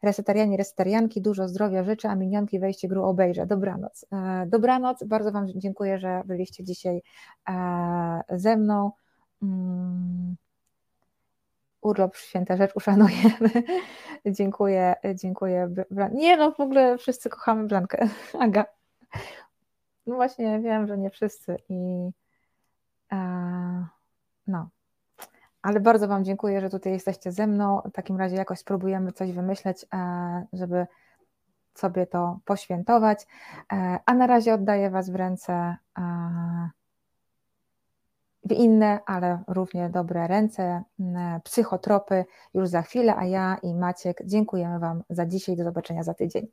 Resetarianie, resetarianki, dużo zdrowia życzę, a minionki wejście gru obejrzę. Dobranoc. E, dobranoc, bardzo Wam dziękuję, że byliście dzisiaj e, ze mną. Mm. Urlop święta rzecz uszanujemy. dziękuję, dziękuję. Nie no, w ogóle wszyscy kochamy Blankę. Aga. No właśnie, wiem, że nie wszyscy i e, no, ale bardzo Wam dziękuję, że tutaj jesteście ze mną. W takim razie jakoś spróbujemy coś wymyśleć, e, żeby sobie to poświętować. E, a na razie oddaję Was w ręce e, w inne, ale równie dobre ręce, psychotropy już za chwilę, a ja i Maciek dziękujemy Wam za dzisiaj. Do zobaczenia za tydzień.